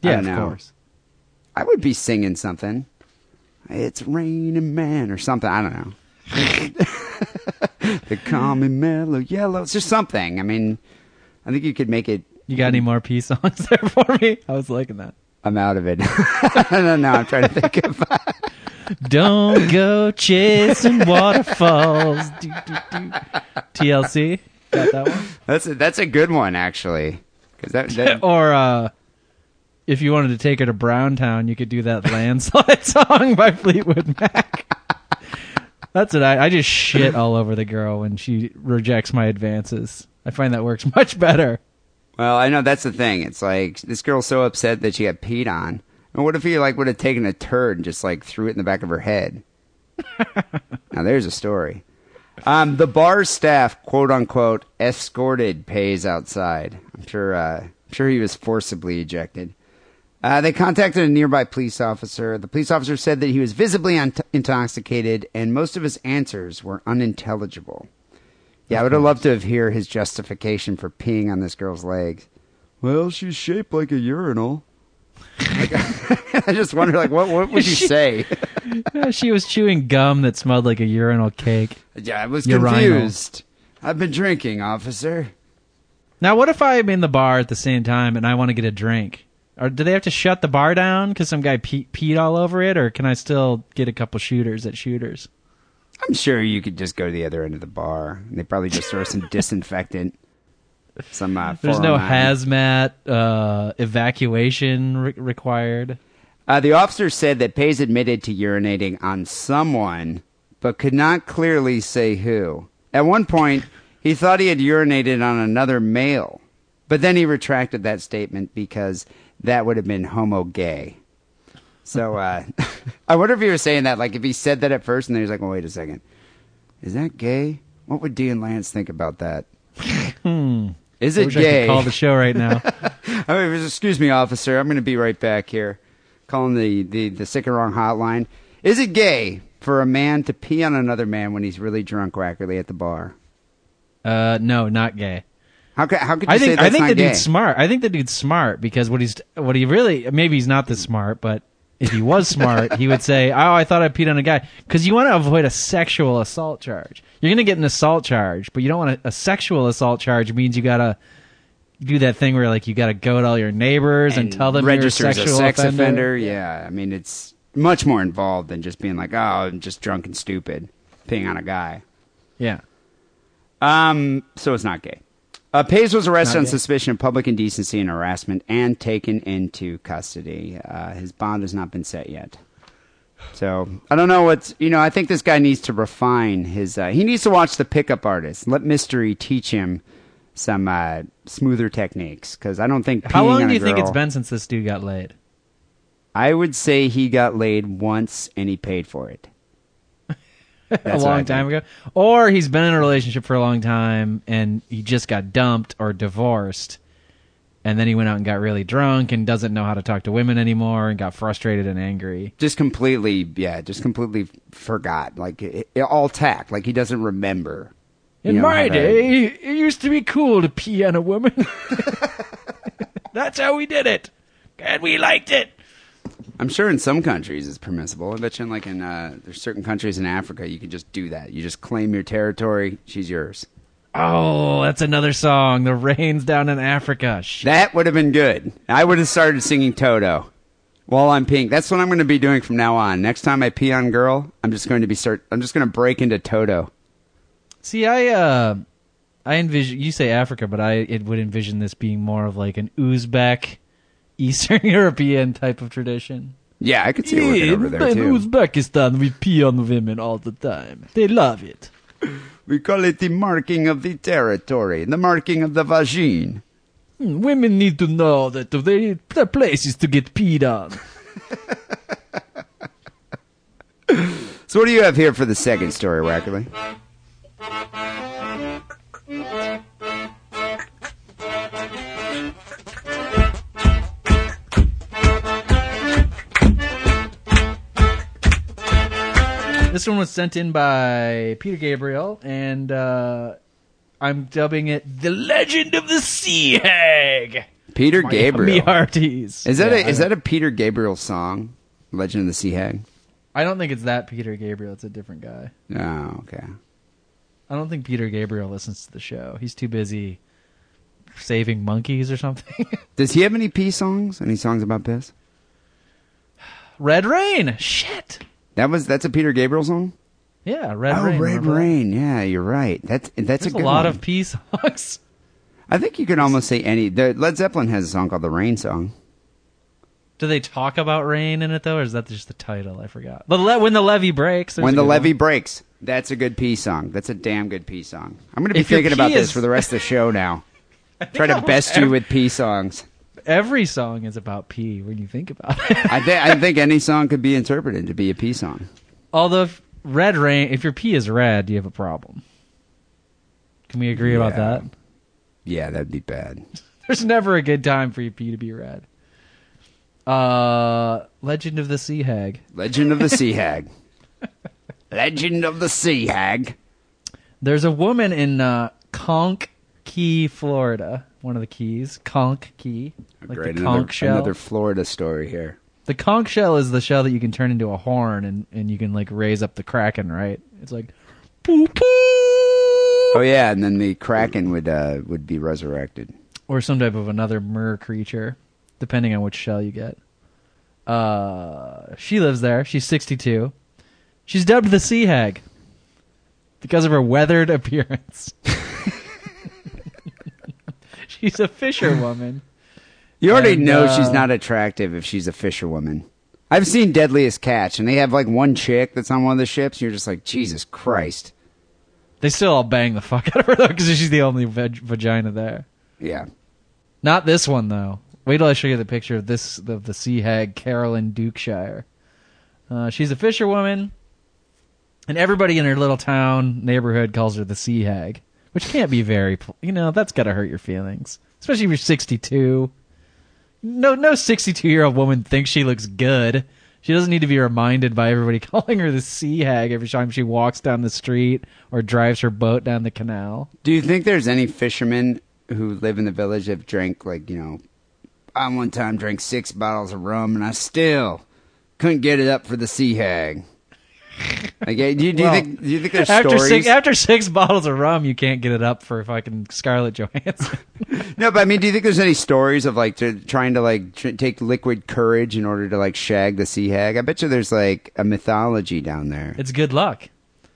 Yeah, of know. course. I would be singing something. It's raining man or something. I don't know. call me mellow yellow. It's just something. I mean, I think you could make it. You got any more P songs there for me? I was liking that. I'm out of it. I don't know. I'm trying to think of. Don't go chasing waterfalls. Do, do, do. TLC, got that one. That's a, that's a good one actually. That, that Or uh, if you wanted to take her to Browntown, you could do that landslide song by Fleetwood Mac. That's it. I, I just shit all over the girl when she rejects my advances. I find that works much better. Well, I know that's the thing. It's like this girl's so upset that she got peed on. And what if he like would have taken a turd and just like threw it in the back of her head? now there's a story. Um, the bar staff, quote unquote, escorted Paez outside. I'm sure. Uh, I'm sure he was forcibly ejected. Uh, they contacted a nearby police officer. The police officer said that he was visibly un- intoxicated and most of his answers were unintelligible. Yeah, I would have loved to have hear his justification for peeing on this girl's legs. Well, she's shaped like a urinal. Like, I just wonder, like, what what would you say? Yeah, she was chewing gum that smelled like a urinal cake. yeah, I was Urinal. confused. I've been drinking, officer. Now, what if I'm in the bar at the same time and I want to get a drink? Or do they have to shut the bar down because some guy pe- peed all over it, or can I still get a couple shooters at shooters? I'm sure you could just go to the other end of the bar. And they probably just throw some disinfectant. Some uh, There's no hazmat uh, evacuation re- required. Uh, the officer said that Paez admitted to urinating on someone, but could not clearly say who. At one point, he thought he had urinated on another male, but then he retracted that statement because that would have been homo gay. So uh, I wonder if he was saying that, like if he said that at first, and then he was like, well, wait a second. Is that gay? What would Dee and Lance think about that? Is I it wish I gay? could call the show right now. I mean, excuse me, officer. I'm going to be right back here. Calling the, the, the sick and wrong hotline. Is it gay for a man to pee on another man when he's really drunk wackerly at the bar? Uh, no, not gay. How could how could you I say think that's I think not the gay? dude's smart. I think the dude's smart because what he's what he really maybe he's not this smart, but if he was smart, he would say, "Oh, I thought I peed on a guy." Because you want to avoid a sexual assault charge. You're going to get an assault charge, but you don't want a, a sexual assault charge. Means you gotta do that thing where like you gotta go to all your neighbors and, tell them you're a as sexual a sex offender. offender. Yeah, I mean it's much more involved than just being like, oh, I'm just drunk and stupid, peeing on a guy. Yeah. Um, so it's not gay. Uh, Paez was arrested on suspicion of public indecency and harassment and taken into custody. Uh, his bond has not been set yet. So I don't know what's you know. I think this guy needs to refine his. Uh, he needs to watch the pickup artist. Let mystery teach him some uh, smoother techniques because I don't think. How long do you think it's been since this dude got laid? I would say he got laid once and he paid for it. a That's what I long time ago, or he's been in a relationship for a long time and he just got dumped or divorced, and then he went out and got really drunk and doesn't know how to talk to women anymore and got frustrated and angry. Just completely, yeah, just completely forgot. Like it, it- all tact. Like he doesn't remember. you In know, my how to- day, it used to be cool to pee on a woman. That's how we did it, and we liked it. I'm sure in some countries it's permissible. I bet you in like in uh, there's certain countries in Africa you can just do that. You just claim your territory. She's yours. Oh, that's another song. The rains down in Africa. Shit. That would have been good. I would have started singing Toto while I'm peeing. That's what I'm going to be doing from now on. Next time I pee on girl, I'm just going to be start. I'm just going to break into Toto. See, I uh, I envision you say Africa, but I it would envision this being more of like an Uzbek, Eastern European type of tradition. Yeah, I could see it working over there in too. Uzbekistan, we pee on women all the time. They love it. We call it the marking of the territory, the marking of the vagine. Hmm, Women need to know that they, their place is to get peed on. So what do you have here for the second story, Wackerly? This one was sent in by Peter Gabriel, and uh, I'm dubbing it "The Legend of the Sea Hag." Peter Me Gabriel. hearties. Is that Yeah, a is that a Peter Gabriel song? Legend of the Sea Hag. I don't think it's that Peter Gabriel. It's a different guy. Oh, okay. I don't think Peter Gabriel listens to the show. He's too busy saving monkeys or something. Does he have any pee songs? Any songs about piss? Red Rain. Shit. That was that's a Peter Gabriel song. Yeah, Red oh, Rain. Red remember that? Rain. Yeah, you're right. That's that's There's a a, lot one. of pee songs. I think you could almost say any. The Led Zeppelin has a song called the Rain Song. Do they talk about rain in it though, or is that just the title? I forgot. The le- when the levee breaks. when the levee one. breaks. That's a good pee song. That's a damn good pee song. I'm going to be If thinking about pee this for the rest of the show now. Try to best you with pee songs. Every song is about pee when you think about it. I, th- I think any song could be interpreted to be a pee song. Although if red rain, if your pee is red, you have a problem. Can we agree about that? Yeah, that'd be bad. There's never a good time for your pee to be red. Uh, Legend of the Sea Hag. Legend of the Sea Hag. Legend of the Sea Hag. There's a woman in uh, Conch Key, Florida. One of the keys, Conch Key, like Great. the Another, conch shell. another Florida story here. The conch shell is the shell that you can turn into a horn and, and you can like raise up the kraken, right? It's like poo poo, Oh yeah, and then the kraken would uh, would be resurrected. or some type of another mer creature, depending on which shell you get. Uh, she lives there. She's 62. She's dubbed the Sea Hag because of her weathered appearance. she's a fisherwoman. You already And, know uh, she's not attractive if she's a fisherwoman. I've seen Deadliest Catch, and they have like one chick that's on one of the ships. And you're just like, Jesus Christ. They still all bang the fuck out of her though because she's the only vag- vagina there. Yeah. Not this one though. Wait till I show you the picture of this of the sea hag Carolyn Dukeshire. Uh, she's a fisherwoman, and everybody in her little town neighborhood calls her the sea hag, which can't be very. You know that's got to hurt your feelings, especially if you're 62. No, no 62 year old woman thinks she looks good. She doesn't need to be reminded by everybody calling her the sea hag every time she walks down the street or drives her boat down the canal. Do you think there's any fishermen who live in the village that drank like you know? I one time drank six bottles of rum and I still couldn't get it up for the sea hag. Do you, do you think do you think there's After stories? six, after six bottles of rum, you can't get it up for fucking Scarlett Johansson. No, but I mean, do you think there's any stories of like to, trying to like tr- take liquid courage in order to like shag the sea hag? I bet you there's like a mythology down there. it's good luck.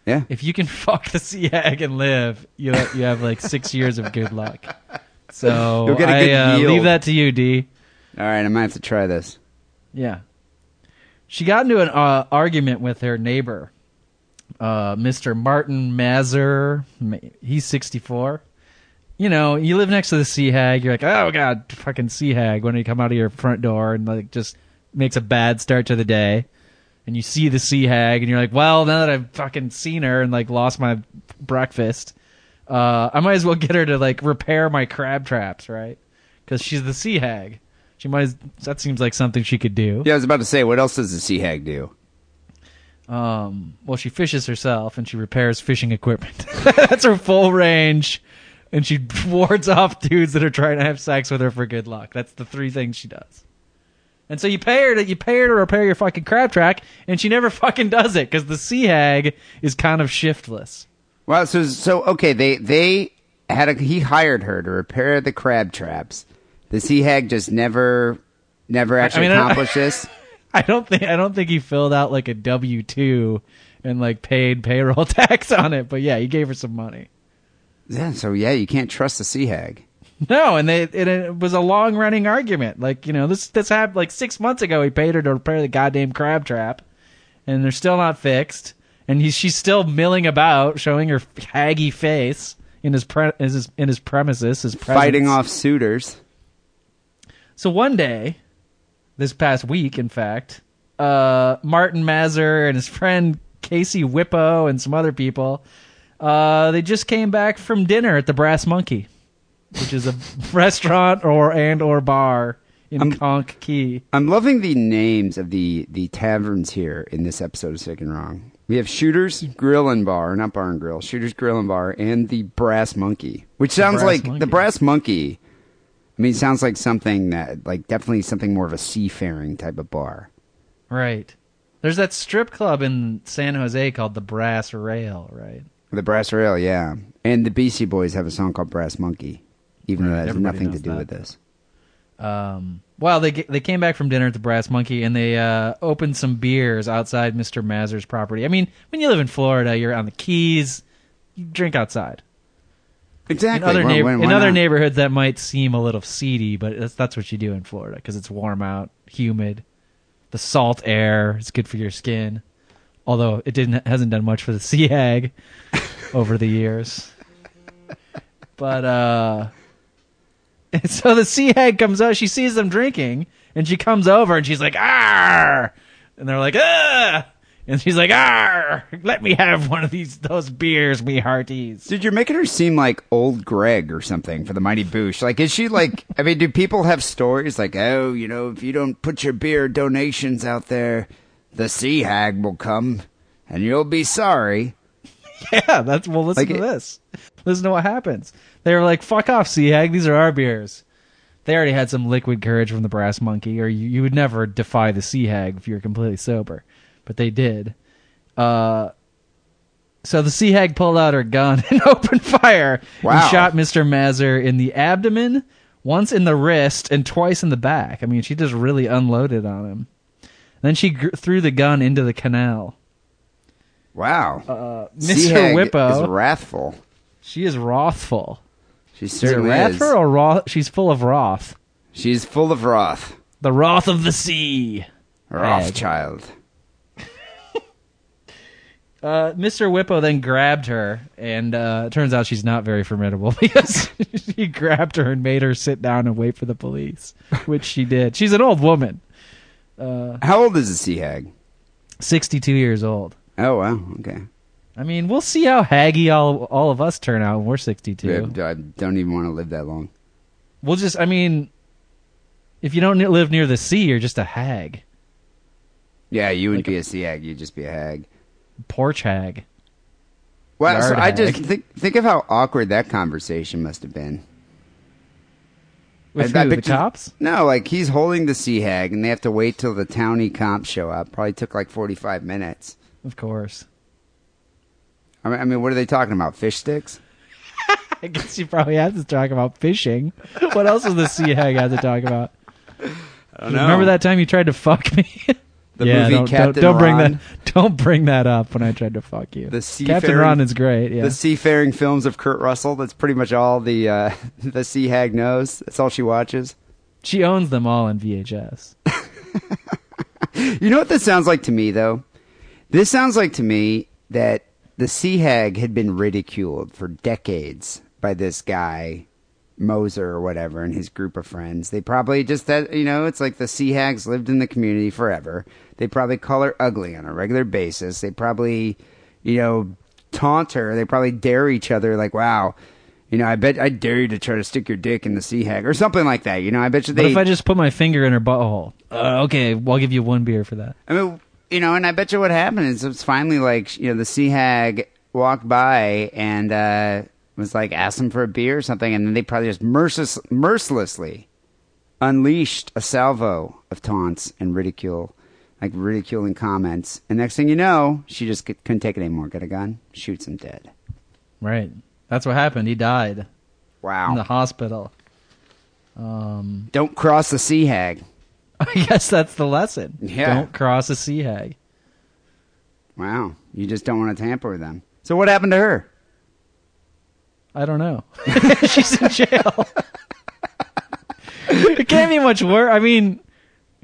Yeah. If you can fuck the sea hag and live, you you have like six years of good luck. So You'll get a I uh, leave that to you, Dee. All right, I might have to try this. Yeah. She got into an uh, argument with her neighbor, uh, Mr. Martin Mazur. He's 64. You know, you live next to the sea hag. You're like, oh god, fucking sea hag. When you come out of your front door and like just makes a bad start to the day, and you see the sea hag, and you're like, well, now that I've fucking seen her and like lost my breakfast, uh, I might as well get her to like repair my crab traps, right? Because she's the sea hag. She might. That seems like something she could do. Yeah, I was about to say, what else does the sea hag do? Um, well, she fishes herself and she repairs fishing equipment. That's her full range, and she wards off dudes that are trying to have sex with her for good luck. That's the three things she does. And so you pay her to you pay her to repair your fucking crab track, and she never fucking does it because the sea hag is kind of shiftless. Well, so so okay, they they had a he hired her to repair the crab traps. The sea hag just never never actually mean, I- accomplished this. I don't think I don't think he filled out like a W two and like paid payroll tax on it, but yeah, he gave her some money. Yeah, so yeah, you can't trust the sea hag. No, and they it, it was a long running argument. Like you know, this this happened like six months ago. He paid her to repair the goddamn crab trap, and they're still not fixed. And he's she's still milling about, showing her haggy face in his pre, in his in his premises, his Fighting off suitors. So one day, this past week, in fact, uh, Martin Mazur and his friend Casey Whippo and some other people, uh, they just came back from dinner at the Brass Monkey, which is a restaurant or and or bar in Um, Conch Key. I'm loving the names of the the taverns here in this episode of Sick and Wrong. We have Shooters Grill and Bar, not Bar and Grill. Shooters Grill and Bar, and the Brass Monkey, which sounds Brass like Monkey. the Brass Monkey. I mean, it sounds like something that, like, definitely something more of a seafaring type of bar. Right. There's that strip club in San Jose called the Brass Rail, right? The Brass Rail, yeah, and the Beastie Boys have a song called Brass Monkey, even though Right, that has everybody nothing to do that. with this. Um, well, they they came back from dinner at the Brass Monkey and they uh, opened some beers outside Mr. Mazur's property. I mean, when you live in Florida, you're on the Keys, you drink outside. Exactly. In other Why- neigh- why- in other not? neighborhoods, that might seem a little seedy, but that's that's what you do in Florida because it's warm out, humid, the salt air is good for your skin. Although it didn't hasn't done much for the sea hag over the years. But uh and so the sea hag comes out, she sees them drinking, and she comes over and she's like, "Ah!" And they're like, "Ah!" And she's like, "Ah! Let me have one of these those beers, me hearties." Dude, you're making her seem like old Greg or something for the Mighty Boosh. Like, is she like? I mean, do people have stories like, oh, you know, if you don't put your beer donations out there, the sea hag will come, and you'll be sorry. Yeah, that's well. Listen Like to it- this. Listen to what happens. They were like, "Fuck off, Sea Hag. These are our beers." They already had some liquid courage from the Brass Monkey, or you, you would never defy the Sea Hag if you were completely sober, but they did. Uh, so the Sea Hag pulled out her gun and opened fire Wow. and shot Mister Mazur in the abdomen, once in the wrist, and twice in the back. I mean, she just really unloaded on him. Then she gr- threw the gun into the canal. Wow, Uh, Mr. Whippo, is wrathful. she is wrathful. She Is it certainly wrath is. or wrath? She's full of wrath. She's full of wrath. The wrath of the sea. Rothschild. Uh, Mr. Whippo then grabbed her, and uh, it turns out she's not very formidable because he grabbed her and made her sit down and wait for the police, which she did. She's an old woman, How old is the sea hag? 62 years old. Oh wow, okay. I mean, we'll see how haggy all all of us turn out when we're 62. Yeah, I don't even want to live that long. We'll just, I mean, if you don't live near the sea, you're just a hag. Yeah, you wouldn't be a sea hag. You'd just be a hag. Porch hag. Well, so I just think think of how awkward that conversation must have been. With I- I who, the cops? No, like he's holding the sea hag, and they have to wait till the townie cops show up. Probably took like forty five minutes. Of course. I mean, I mean, what are they talking about? Fish sticks? I guess you probably have to talk about fishing. What else does the sea hag have to talk about? don't know. Remember that time you tried to fuck me? The yeah, movie don't, Captain don't, don't bring that. Don't bring that up when I tried to fuck you. The Captain Ron is great. Yeah, The seafaring films of Kurt Russell. That's pretty much all the uh, the sea hag knows. That's all she watches. she owns them all in VHS. You know what this sounds like to me, though? This sounds like to me that the sea hag had been ridiculed for decades by this guy, Moser or whatever, and his group of friends. They probably just that you know, it's like the sea hags lived in the community forever. They probably call her ugly on a regular basis. They probably, you know, taunt her. They probably dare each other like, wow. You know, I bet I dare you to try to stick your dick in the sea hag or something like that. You know, I bet you they. if I just put my finger in her butthole, uh, okay, well, I'll give you one beer for that. I mean, you know, and I bet you what happened is it's finally like you know the sea hag walked by and uh, was like asked them for a beer or something, and then they probably just merciless, mercilessly unleashed a salvo of taunts and ridicule, like ridiculing comments. And next thing you know, she just c- couldn't take it anymore. Got a gun, shoots him dead. Right. That's what happened. He died Wow. in the hospital. Um, Don't cross the sea hag. I guess that's the lesson. Yeah. Don't cross a sea hag. Wow! You just don't want to tamper with them. So what happened to her? I don't know. she's in jail. it can't be much worse. I mean,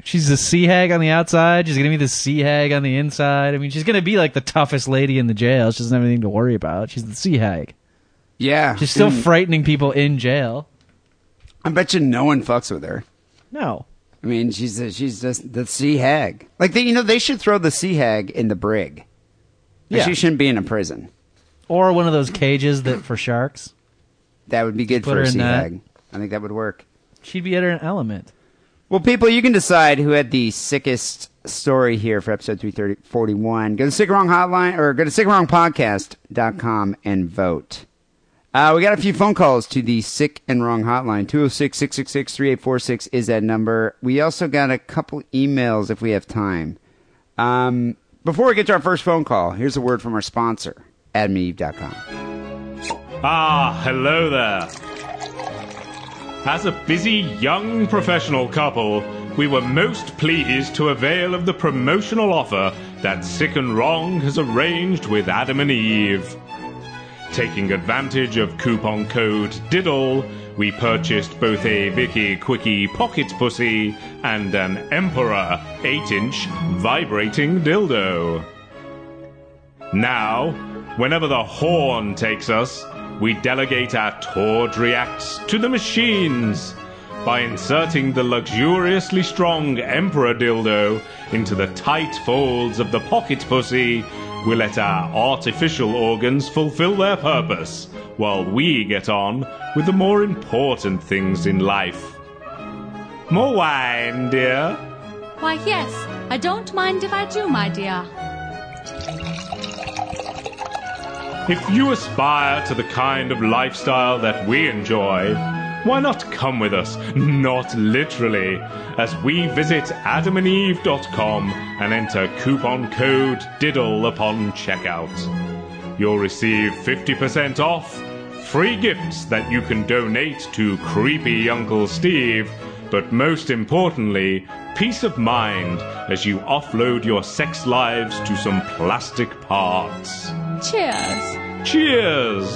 she's a sea hag on the outside. She's gonna be the sea hag on the inside. I mean, she's gonna be like the toughest lady in the jail. She doesn't have anything to worry about. She's the sea hag. Yeah, She's still and frightening people in jail. I bet you no one fucks with her. No. I mean, she's a, she's just the sea hag. Like they, you know, they should throw the sea hag in the brig. Like, Yeah. she shouldn't be in a prison. Or one of those cages that for sharks. That would be good Put for her a sea hag. I think that would work. She'd be at her element. Well, people, you can decide who had the sickest story here for episode 341. Go to Sick Wrong Hotline or go to sickandwrongpodcast.com and vote. Uh, we got a few phone calls to the Sick and Wrong Hotline. 206 666 3846 is that number. We also got a couple emails if we have time. Um, before we get to our first phone call, here's a word from our sponsor, adameve.com. Ah, hello there. As a busy young professional couple, we were most pleased to avail of the promotional offer that Sick and Wrong has arranged with Adam and Eve. Taking advantage of coupon code DIDDLE, we purchased both a Vicky Quickie Pocket Pussy and an Emperor 8 inch vibrating dildo. Now, whenever the horn takes us, we delegate our tawdry acts to the machines. By inserting the luxuriously strong Emperor dildo into the tight folds of the pocket pussy, we let our artificial organs fulfill their purpose, while we get on with the more important things in life. More wine, dear. Why, yes. I don't mind if I do, my dear. If you aspire to the kind of lifestyle that we enjoy, why not come with us, not literally, as we visit adamandeve.com and enter coupon code DIDDLE upon checkout. You'll receive 50% off, free gifts that you can donate to creepy Uncle Steve, but most importantly, peace of mind as you offload your sex lives to some plastic parts. Cheers. Cheers!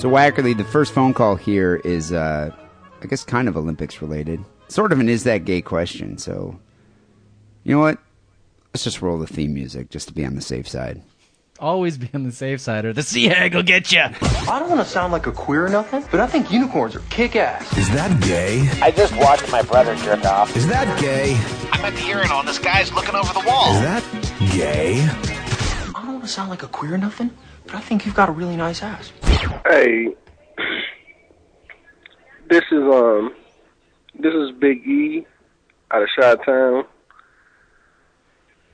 So Wackerly, the first phone call here is, uh, I guess, kind of Olympics related. Sort of an is that gay question. So, you know what? Let's just roll the theme music just to be on the safe side. Always be on the safe side, or the sea hag will get you. I don't want to sound like a queer or nothing, but I think unicorns are kick ass. Is that gay? I just watched my brother jerk off. Is that gay? I'm at the urinal and this guy's looking over the wall. Is that gay? I don't to sound like a queer or nothing, but I think you've got a really nice ass. Hey, this is um, this is Big E out of Chi Town.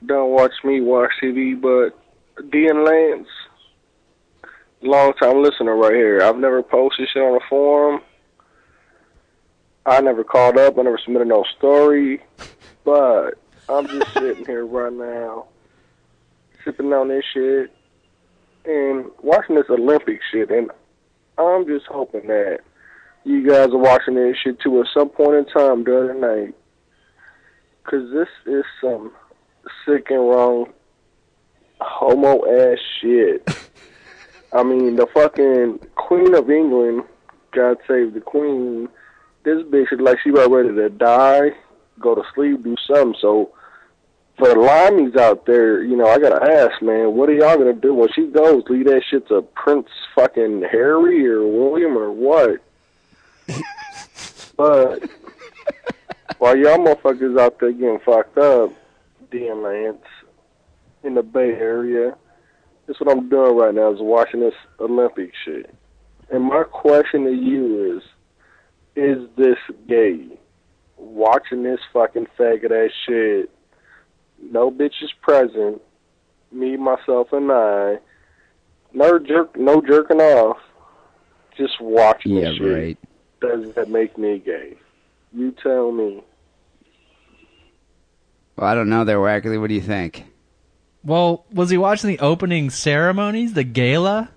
don't watch me watch TV, but Dee and Lance, long time listener right here. I've never posted shit on a forum. I never called up. I never submitted no story. But I'm just sitting here right now, sipping on this shit and watching this Olympic shit. And I'm just hoping that you guys are watching this shit too at some point in time during the night. Because this is some sick and wrong homo ass shit. I mean, the fucking Queen of England, God save the Queen, this bitch is like she about ready to die, go to sleep, do something. So, for the limeys out there, you know, I gotta ask, man, what are y'all gonna do when she goes? Leave that shit to Prince fucking Harry or William or what? but while y'all motherfuckers out there getting fucked up, Dee and Lance, in the Bay Area, that's what I'm doing right now is watching this Olympic shit. And my question to you is, is this gay? Watching this fucking faggot ass shit, no bitches present, me, myself, and I, no jerk, no jerking off, just watching Yeah, shit. right. Does that make me gay? You tell me. Well, I don't know there, Wackerly. What do you think? Well, was he watching the opening ceremonies, the gala?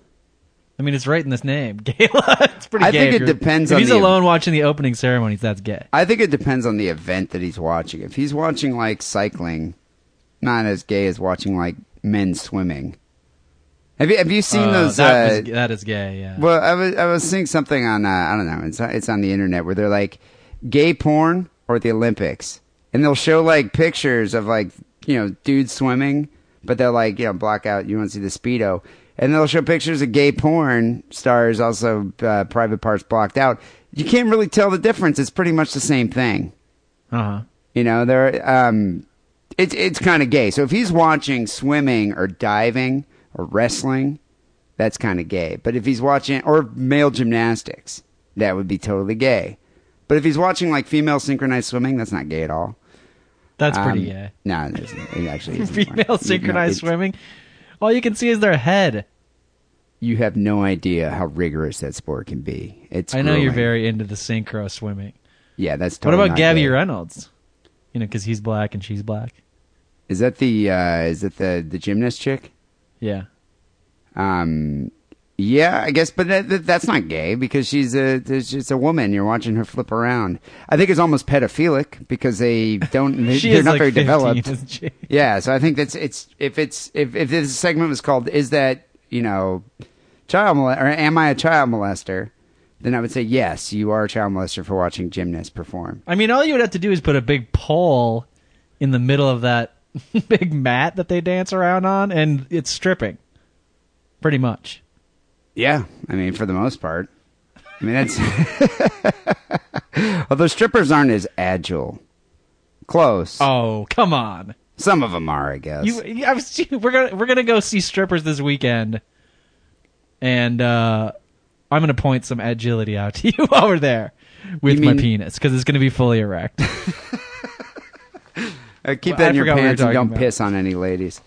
I mean, it's right in this name, gala. it's pretty I gay. think it depends If on he's the- alone watching the opening ceremonies, that's gay. I think it depends on the event that he's watching. If he's watching like cycling, not as gay as watching like men swimming. Have you have you seen Uh, those? That, uh, was, that is gay. Yeah. Well, I was I was seeing something on uh, I don't know it's it's on the internet where they're like gay porn or the Olympics, and they'll show like pictures of like you know dudes swimming, but they'll like you know block out you want to see the speedo, and they'll show pictures of gay porn stars also uh, private parts blocked out. You can't really tell the difference. It's pretty much the same thing. Uh huh. You know, there um it's it's kind of gay. So if he's watching swimming or diving or wrestling, that's kind of gay. But if he's watching or male gymnastics, that would be totally gay. But if he's watching like female synchronized swimming, that's not gay at all. That's pretty Um, gay. No, it, isn't. it actually isn't. Female synchronized know, swimming. All you can see is their head. You have no idea how rigorous that sport can be. It's I know you're very into the synchro swimming. Yeah, that's what about Gabby gay. Reynolds? You know, because he's black and she's black. Is that the uh is that the the gymnast chick? Yeah. Um, yeah, I guess, but that, that, that's not gay because she's a she's a woman. You're watching her flip around. I think it's almost pedophilic because they don't they, they're not like very 15, developed. Yeah, so I think that's it's if it's if if this segment was called "Is that you know child or Am I a child molester?" Then I would say yes, you are a child molester for watching gymnasts perform. I mean, all you would have to do is put a big pole in the middle of that big mat that they dance around on, and it's stripping. Pretty much. Yeah, I mean for the most part. I mean that's although strippers aren't as agile. Close. Oh, come on. Some of them are, I guess. You, I was, we're gonna we're gonna go see strippers this weekend, and uh, I'm gonna point some agility out to you while we're there with You my penis because it's gonna be fully erect. Uh, keep Well, that I in your what we pants and don't about. piss on any ladies.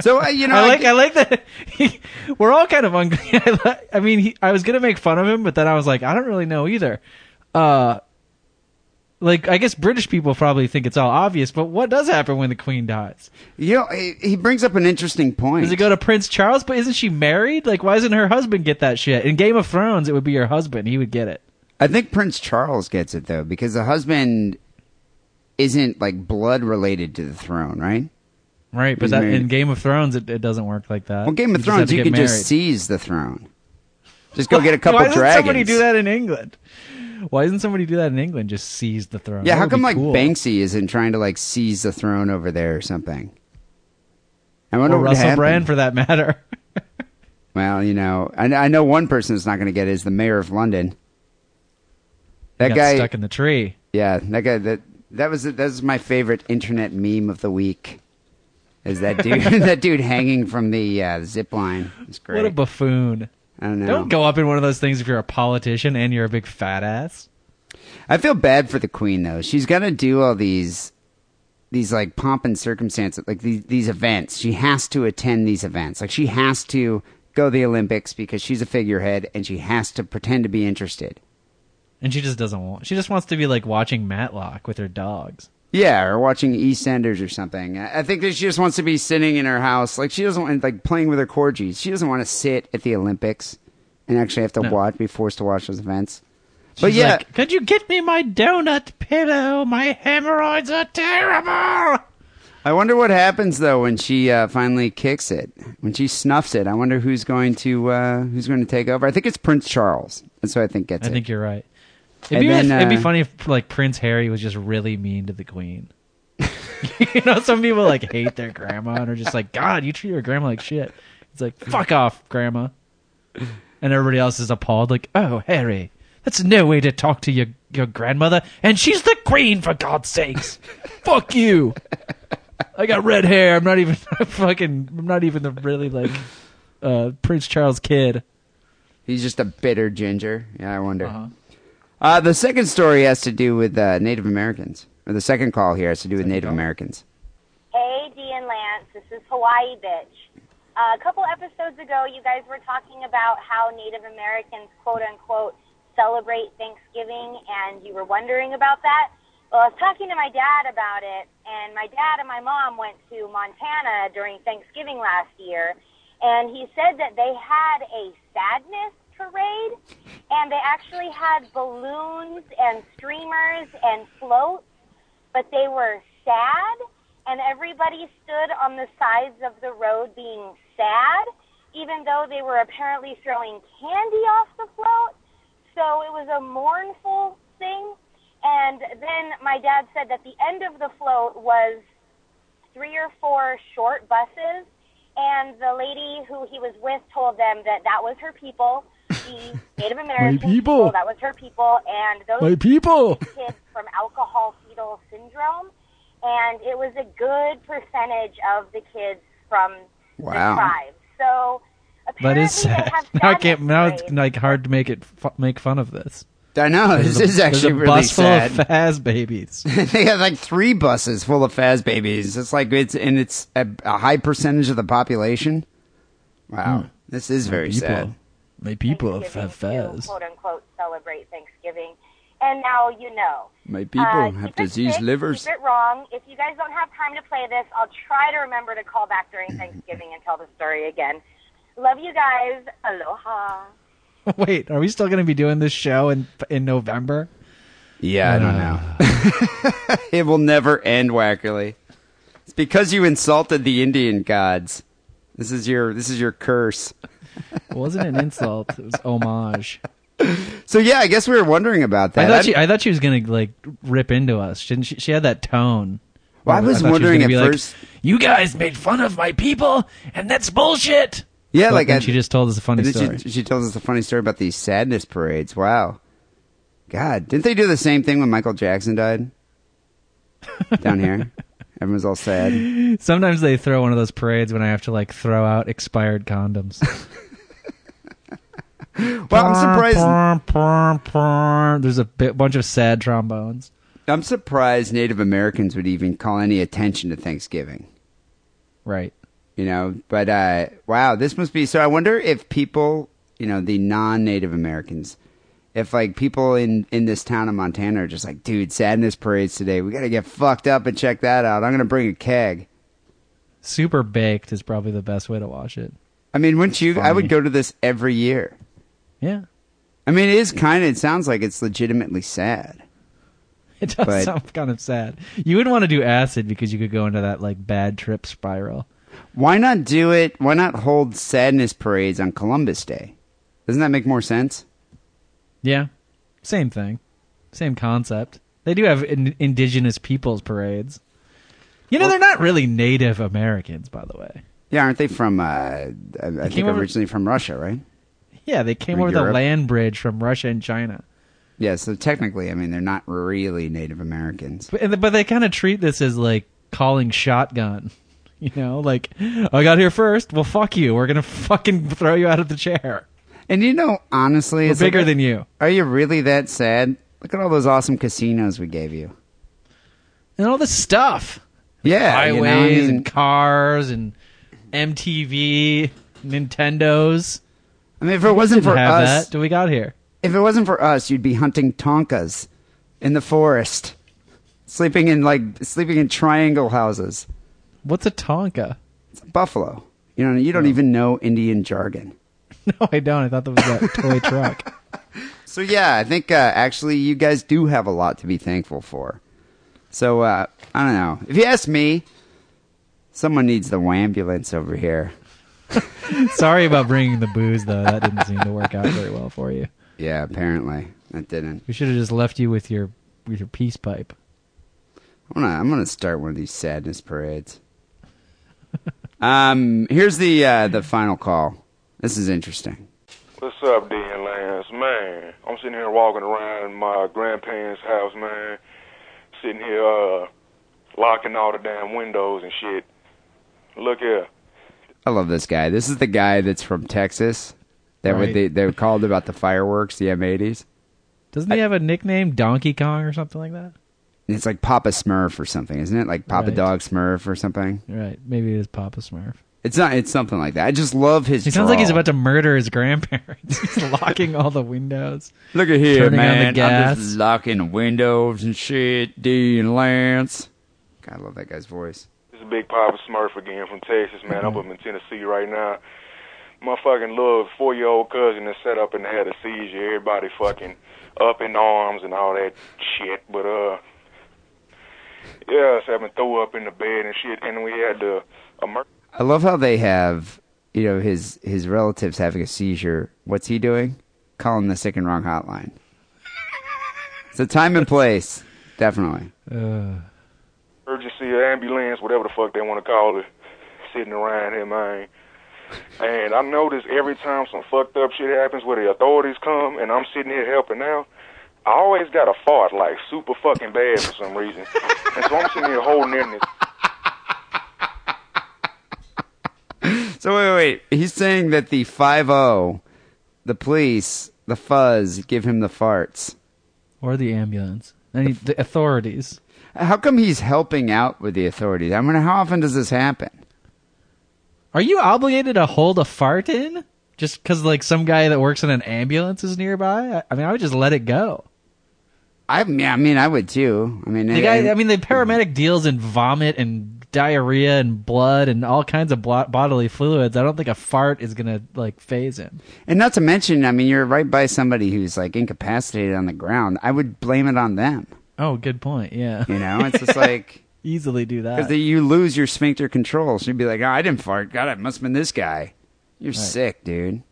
So uh, you know, I like I, I like that we're all kind of un- I I mean, he, I was gonna make fun of him, but then I was like, I don't really know either. Uh, like I guess British people probably think it's all obvious, but what does happen when the Queen dies? you know, he, he brings up an interesting point. Does it go to Prince Charles? But isn't she married? Like, why doesn't her husband get that shit? In Game of Thrones, it would be her husband; he would get it. I think Prince Charles gets it though because the husband isn't like blood related to the throne, right? Right, but that, in Game of Thrones, it, it doesn't work like that. Well, Game of have Thrones, you can just seize the throne. Just go get a couple Why doesn't dragons. somebody do that in England? Why doesn't somebody do that in England? Just seize the throne. Yeah, That how come like cool. Banksy isn't trying to like seize the throne over there or something? I or wonder what Russell. Brand for that matter? Well, you know, I, I know one person that's not going to get it is the mayor of London. That guy stuck in the tree. Yeah, that guy. That that was that was my favorite internet meme of the week. Is that dude? that dude hanging from the uh, zip line? It's great. What a buffoon! I don't know. Don't go up in one of those things if you're a politician and you're a big fat ass. I feel bad for the queen though. She's got to do all these these like pomp and circumstance, like these these events. She has to attend these events. Like she has to go to the Olympics because she's a figurehead and she has to pretend to be interested. And she just doesn't want. She just wants to be like watching Matlock with her dogs. Yeah, or watching EastEnders or something. I I think that she just wants to be sitting in her house, like she doesn't want like playing with her corgis. She doesn't want to sit at the Olympics and actually have to No. watch, be forced to watch those events. She's but yeah, like, could you get me my donut pillow? My hemorrhoids are terrible. I wonder what happens though when she uh, finally kicks it, when she snuffs it. I wonder who's going to uh, who's going to take over. I think it's Prince Charles. That's who I think gets I it. think you're right. It'd be, then, it'd be uh, funny if like Prince Harry was just really mean to the Queen. you know, some people like hate their grandma and are just like, God, you treat your grandma like shit. It's like, fuck off, grandma. And everybody else is appalled, like, oh, Harry, that's no way to talk to your your grandmother, and she's the queen for God's sakes. fuck you. I got red hair. I'm not even fucking. I'm not even the really like uh, Prince Charles kid. He's just a bitter ginger. Yeah, I wonder. Uh-huh. Uh, the second story has to do with uh, Native Americans. Or the second call here has to do with Native Americans. Hey, Dee and Lance, this is Hawaii Bitch. Uh, a couple episodes ago, you guys were talking about how Native Americans, quote unquote, celebrate Thanksgiving, and you were wondering about that. Well, I was talking to my dad about it, and my dad and my mom went to Montana during Thanksgiving last year, and he said that they had a sadness parade, and they actually had balloons and streamers and floats but they were sad, and everybody stood on the sides of the road being sad, even though they were apparently throwing candy off the float. So it was a mournful thing. And then my dad said that the end of the float was three or four short buses, and the lady who he was with told them that that was her people, the Native American people. That was her people, and those My people. kids from alcohol fetal syndrome, and it was a good percentage of the kids from Wow. the tribe. So That is sad. they have Now, I can't, now it's like hard to make it fu- make fun of this. I know There's this a- is actually a really bus full sad. of Faz babies. they have like three buses full of Faz babies. It's like it's and it's a, a high percentage of the population. Wow, Hmm. this is very people. sad. My people have Thanksgiving to, quote unquote celebrate Thanksgiving. And now you know. My people Uh, have diseased sick, livers. Keep it wrong. If you guys don't have time to play this, I'll try to remember to call back during Thanksgiving and tell the story again. Love you guys. Aloha. Wait, are we still going to be doing this show in in November? Yeah, I don't know. it will never end, Wackerly. It's because you insulted the Indian gods. This is your this is your curse. It wasn't an insult. It was homage. So yeah, I guess we were wondering about that. I thought she, I thought she was going to like rip into us. Didn't she? She had that tone. Well, I was she wondering gonna at like, first- you guys made fun of my people, and that's bullshit. Yeah, But like I- she just told us a funny story. She, she told us a funny story about these sadness parades. Wow, God, didn't they do the same thing when Michael Jackson died? Down here, everyone's all sad. Sometimes they throw one of those parades when I have to like throw out expired condoms. Well, I'm surprised. There's a bi- bunch of sad trombones. I'm surprised Native Americans would even call any attention to Thanksgiving. Right. You know, but uh, wow, this must be. So I wonder if people, you know, the non-Native Americans, if like people in in this town of Montana are just like, dude, sadness parades today. We got to get fucked up and check that out. I'm gonna bring a keg. Super baked is probably the best way to watch it. I mean, wouldn't you? I would go to this every year. Yeah. I mean, it is kind of. It sounds like it's legitimately sad. It does But- sound kind of sad. You wouldn't want to do acid because you could go into that like bad trip spiral. Why not do it? Why not hold sadness parades on Columbus Day? Doesn't that make more sense? Yeah. Same thing. Same concept. They do have in- indigenous peoples parades. You know, they're not really Native Americans, by the way. Yeah, aren't they from? Uh, I, I think came over- originally from Russia, right? Yeah, they came Or over the land bridge from Russia and China. Yeah, so technically, I mean, they're not really Native Americans. But, but they kind of treat this as like calling shotgun. You know, like, I got here first. Well, fuck you. We're going to fucking throw you out of the chair. And you know, honestly, it's like, bigger than you. Are you really that sad? Look at all those awesome casinos we gave you. And all this stuff. Yeah, you know, I highways mean- and cars and MTV, Nintendos. I mean, if it wasn't for have us, that. Do we got here? if it wasn't for us, you'd be hunting tonkas in the forest, sleeping in like sleeping in triangle houses. What's a Tonka? It's a buffalo. You know, you don't oh. even know Indian jargon. No, I don't. I thought that was that toy truck. So yeah, I think uh, actually you guys do have a lot to be thankful for. So uh, I don't know. If you ask me, someone needs the ambulance over here. Sorry about bringing the booze, though. That didn't seem to work out very well for you. Yeah, apparently that didn't. We should have just left you with your with your peace pipe. I'm gonna I'm gonna start one of these sadness parades. um, here's the uh, the final call. This is interesting. What's up, Dan Lance? Man, I'm sitting here walking around my grandparents' house, man. Sitting here, uh, locking all the damn windows and shit. Look here. I love this guy. This is the guy that's from Texas. That Right. would they they called about the fireworks, the M80s. Doesn't he have a nickname, Donkey Kong or something like that? It's like Papa Smurf or something, isn't it? Like Papa Right. Dog Smurf or something. Right. Maybe it is Papa Smurf. It's not. It's something like that. I just love his. He sounds like he's about to murder his grandparents. he's locking all the windows. Look at here, turning on the man. I'm just locking windows and shit. Dee and Lance. God, I love that guy's voice. This is a Big Papa Smurf again from Texas, man. I'm up in Tennessee right now. My fucking little four year old cousin is set up and had a seizure. Everybody fucking up in arms and all that shit. But, uh, yeah, so having throw up in the bed and shit. And we had the emer- I love how they have, you know, his his relatives having a seizure. What's he doing? Calling the sick and wrong hotline. It's a time and place, definitely. Uh, emergency ambulance, whatever the fuck they want to call it, sitting around here, man. And I notice every time some fucked up shit happens where the authorities come and I'm sitting here helping out, I always got a fart like super fucking bad for some reason. and so I'm sitting here holding in this. So wait, wait. He's saying that the five O, the police, the fuzz, give him the farts. or the ambulance. I mean, the authorities. How come he's helping out with the authorities? I mean, how often does this happen? Are you obligated to hold a fart in? Just because, like, some guy that works in an ambulance is nearby? I, I mean, I would just let it go. I mean, I mean, I would too. I mean, The I- guy, I mean, the paramedic deals in vomit and diarrhea and blood and all kinds of blo- bodily fluids. I don't think a fart is gonna like faze him. And not to mention, I mean, you're right by somebody who's like incapacitated on the ground. I would blame it on them. Oh, good point. Yeah, You know, it's just like easily do that. because you lose your sphincter control. So you'd be like, "Oh, I didn't fart. God, it must have been this guy." You're sick, dude.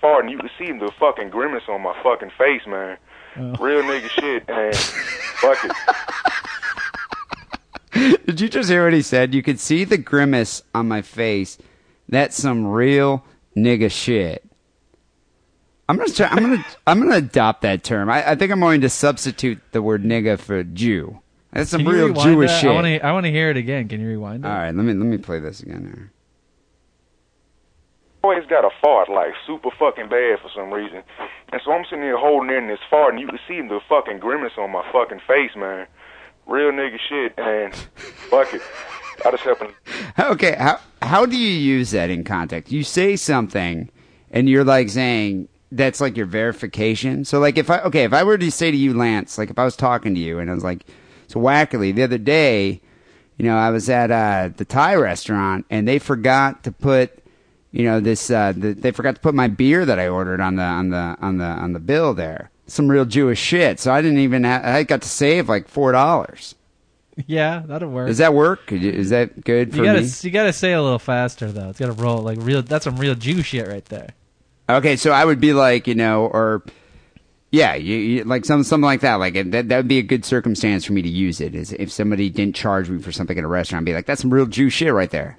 Fart and you can see the fucking grimace on my fucking face, man. Oh. Real nigga shit, and fuck it. Did you just hear what he said? You could see the grimace on my face. That's some real nigga shit. I'm gonna try, I'm gonna I'm gonna adopt that term. I, I think I'm going to substitute the word nigga for Jew. That's some real Jewish that? shit. I want to. I want to hear it again. Can you rewind it? All right, let me let me play this again. Here. always got a fart like super fucking bad for some reason. And so I'm sitting here holding in this fart and you can see the fucking grimace on my fucking face, man. Real nigga shit and fuck it. I just happen Okay, how how do you use that in context? You say something, and you're like saying that's like your verification. So like if I okay, if I were to say to you, Lance, like if I was talking to you and I was like, so wackily the other day, you know, I was at uh, the Thai restaurant and they forgot to put, you know, this uh, the, they forgot to put my beer that I ordered on the on the on the on the bill there. Some real Jewish shit. So I didn't even have, I got to save like four dollars. Yeah, that'll work. Does that work? Is that good for you gotta me? you gotta say a little faster though. It's gotta roll like real. That's some real Jew shit right there. Okay, so I would be like, you know, or yeah, you, you like some something like that. Like that that would be a good circumstance for me to use it. Is if somebody didn't charge me for something at a restaurant, I'd be like, that's some real Jew shit right there.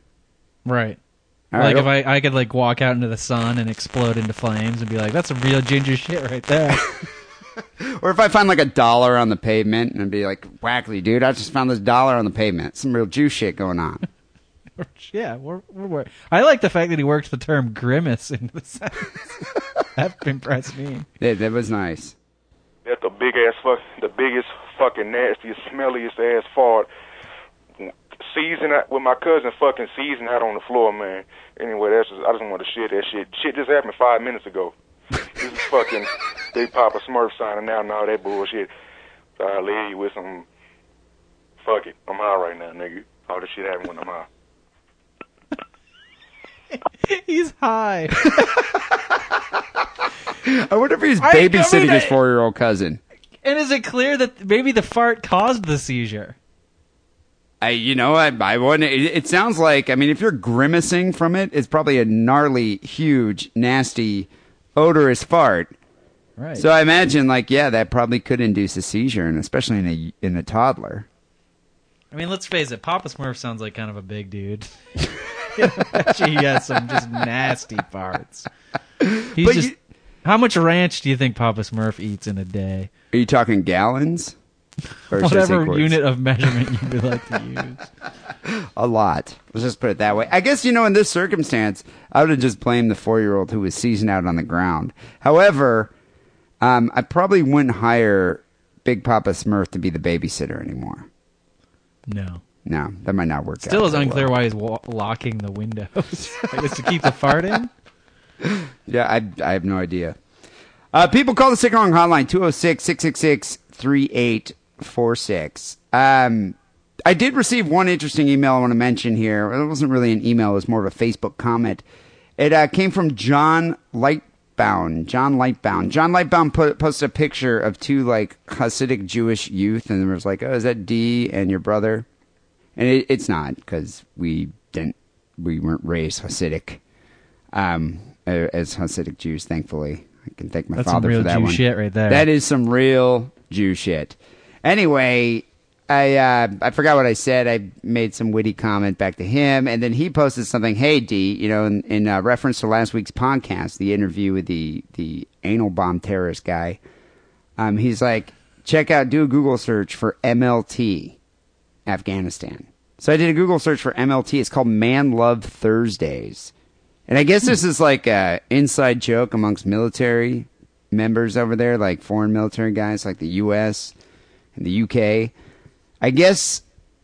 Right. All like right, if I I could like walk out into the sun and explode into flames and be like, that's some real ginger shit right there. Or if I find like a dollar on the pavement and I'd be like, wackly dude, I just found this dollar on the pavement. Some real Jew shit going on. yeah, we're, we're, we're I like the fact that he worked the term grimace into the sentence. that impressed me. that, that was nice. That's the big ass fuck, the biggest fucking nastiest, smelliest ass fart season out with my cousin fucking season out on the floor, man. Anyway, that's just, I just want to share that shit. Shit just happened five minutes ago. this is fucking Big Papa Smurf signing out and all that bullshit. So I'll leave you with some. Fuck it, I'm high right now, nigga. All this shit happened when I'm high. He's high. I wonder if he's I- I mean, babysitting his I- four year old cousin. And is it clear that maybe the fart caused the seizure? I, you know, I, I wouldn't. It, it sounds like, I mean, if you're grimacing from it, it's probably a gnarly, huge, nasty, odorous fart. Right. So I imagine, like, yeah, that probably could induce a seizure, and especially in a in a toddler. I mean, let's face it. Papa Smurf sounds like kind of a big dude. Actually, he has some just nasty parts. He's But just. you- how much ranch do you think Papa Smurf eats in a day? Are you talking gallons? Or should I say Whatever unit of measurement you would like to use. A lot. Let's just put it that way. I guess, you know, in this circumstance, I would have just blamed the four year old who was seasoned out on the ground. However, um, I probably wouldn't hire Big Papa Smurf to be the babysitter anymore. No. No, that might not work Still out. is unclear well. why he's wa- locking the windows. I guess to keep the fart in? Yeah, I, I have no idea. Uh, people call the Sick Wrong hotline 206 666 3846. Um, I did receive one interesting email I want to mention here. It wasn't really an email, it was more of a Facebook comment. It uh, came from John Lightbound. John Lightbound. John Lightbound put, posted a picture of two like Hasidic Jewish youth, and there was like, "Oh, is that Dee and your brother?" And it, it's not because we didn't, we weren't raised Hasidic um, as Hasidic Jews. Thankfully, I can thank my That's some father real for that Jew one. shit right there. That is some real Jew shit. Anyway, I uh, I forgot what I said. I made some witty comment back to him, and then he posted something. Hey Dee, you know, in, in uh, reference to last week's podcast, the interview with the the anal bomb terrorist guy. Um, he's like, check out, do a Google search for MLT, Afghanistan. So I did a Google search for MLT. It's called Man Love Thursdays. And I guess this is like a inside joke amongst military members over there, like foreign military guys, like the U.S. and the UK. I guess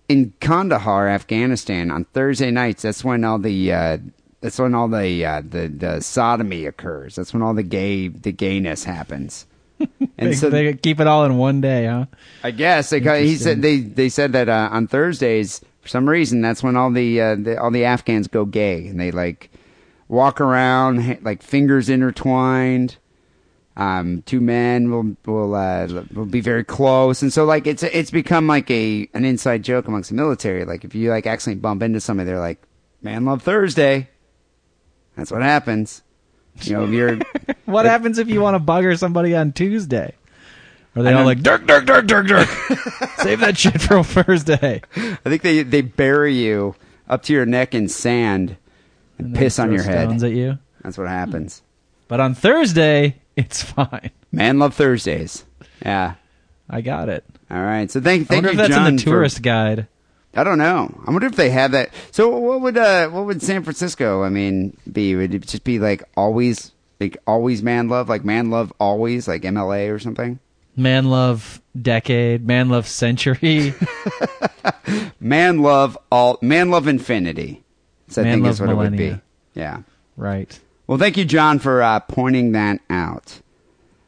in Kandahar, Afghanistan, on Thursday nights, that's when all the uh, that's when all the, uh, the the sodomy occurs. That's when all the gay the gayness happens. And they, so they keep it all in one day, huh? I guess they he said they they said that uh, on Thursdays for some reason that's when all the, uh, the all the Afghans go gay and they like walk around like fingers intertwined. Um, two men will will uh, will be very close, and so like it's it's become like a an inside joke amongst the military. Like if you like accidentally bump into somebody, they're like, "Man, love Thursday." That's what happens. You know, if you're What happens if you want to bugger somebody on Tuesday? Are they all like, Dirk, Dirk, Dirk, Dirk, Dirk? Save that shit for Thursday. I think they they bury you up to your neck in sand and, And piss on your head. at you. That's what happens. But on Thursday, it's fine. Man love Thursdays. Yeah. I got it. All right. So thank I thank wonder you, if that's John. in the for- tourist guide. I don't know. I wonder if they have that. So what would uh what would San Francisco? I mean, be would it just be like always like always man love like man love always like MLA or something? Man love decade, man love century. Man love all man love infinity. So I Man think love is what it would millennia. be. Yeah. right. Well, thank you, John, for uh, pointing that out.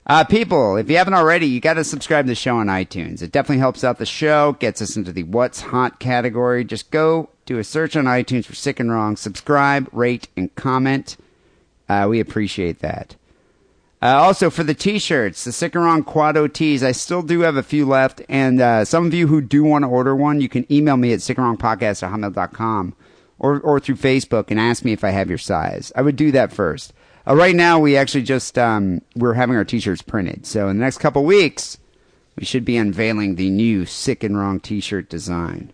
Uh, people, if you haven't already, you got to subscribe to the show on iTunes. It definitely helps out the show, gets us into the What's Hot category. Just go do a search on iTunes for Sick and Wrong, subscribe, rate, and comment. Uh, we appreciate that. Uh, also, for the t-shirts, the Sick and Wrong Quado tees, I still do have a few left. And uh, some of you who do want to order one, you can email me at sickandwrongpodcast at hotmail.com or, or through Facebook and ask me if I have your size. I would do that first. Uh, right now, we actually just, um, we're having our t-shirts printed. So in the next couple weeks, we should be unveiling the new Sick and Wrong t-shirt design.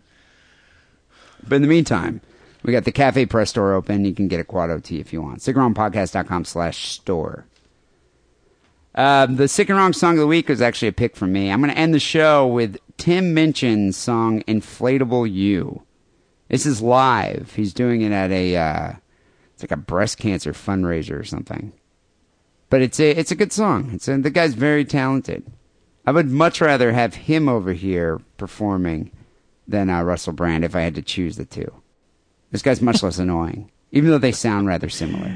But in the meantime, we got the CafePress store open. You can get a quad OT if you want. SickandWrongPodcast.com slash store. Um, the Sick and Wrong song of the week was actually a pick from me. I'm going to end the show with Tim Minchin's song "Inflatable You." This is live. He's doing it at a uh, it's like a breast cancer fundraiser or something. But it's a it's a good song. It's a, the guy's very talented. I would much rather have him over here performing than uh, Russell Brand if I had to choose the two. This guy's much less annoying, even though they sound rather similar.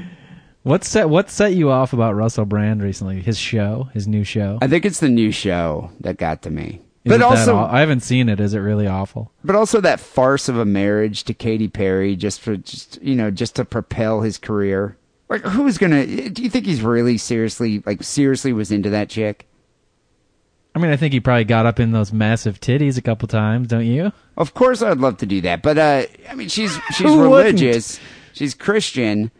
What set what set you off about Russell Brand recently? His show, his new show. I think it's the new show that got to me. Is but also, aw- I haven't seen it. Is it really awful? but also that farce of a marriage to Katy Perry just for just you know just to propel his career. Like, who's gonna? Do you think he's really seriously like seriously was into that chick? I mean, I think he probably got up in those massive titties a couple times, don't you? Of course, I'd love to do that, but uh, I mean, she's she's Who wouldn't? religious, she's Christian,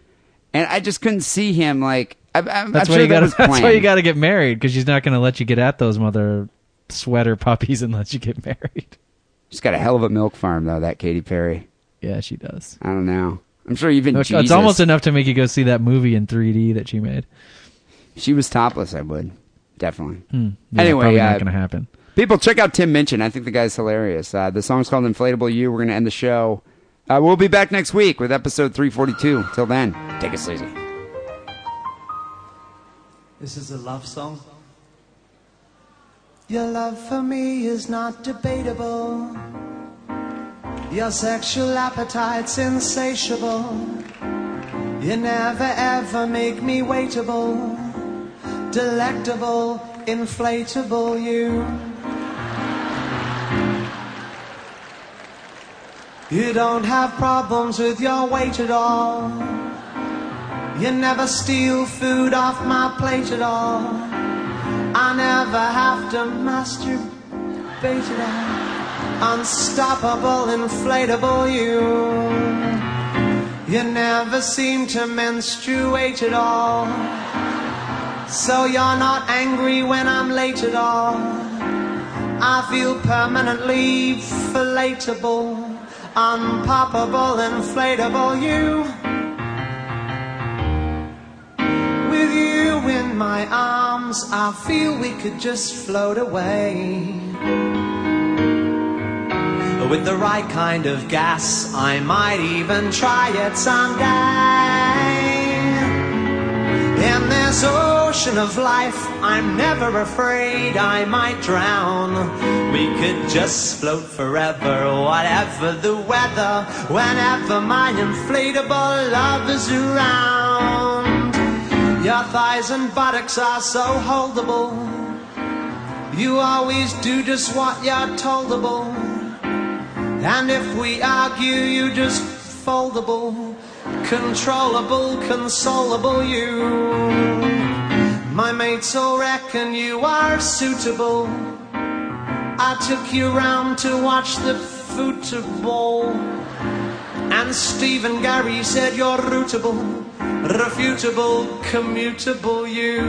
and I just couldn't see him like. I, I'm, That's why sure you that got. That's why you got to get married because she's not going to let you get at those mother sweater puppies unless you get married. She's got a hell of a milk farm, though. That Katy Perry. Yeah, she does. I don't know. I'm sure even Look, Jesus. It's almost enough to make you go see that movie in 3D that she made. She was topless. I would definitely. Hmm. Yeah, anyway, probably uh, not going to happen. People, check out Tim Minchin. I think the guy's hilarious. Uh, the song's called "Inflatable You." We're going to end the show. Uh, we'll be back next week with episode 342. Till then, take it sleazy. This is a love song. Your love for me is not debatable. Your sexual appetite's insatiable. You never ever make me waitable. Delectable, inflatable you. You don't have problems with your weight at all. You never steal food off my plate at all. Never have to masturbate at all. Unstoppable, inflatable you. You never seem to menstruate at all. So you're not angry when I'm late at all. I feel permanently fillatable, unpoppable, inflatable you. My arms, I feel we could just float away. With the right kind of gas, I might even try it someday. In this ocean of life, I'm never afraid I might drown. We could just float forever, whatever the weather, whenever my inflatable love is around. Your thighs and buttocks are so holdable. You always do just what you're toldable. And if we argue, you just foldable, controllable, consolable you. My mates all reckon you are suitable. I took you round to watch the football. And Stephen Gary said you're rootable, refutable, commutable you.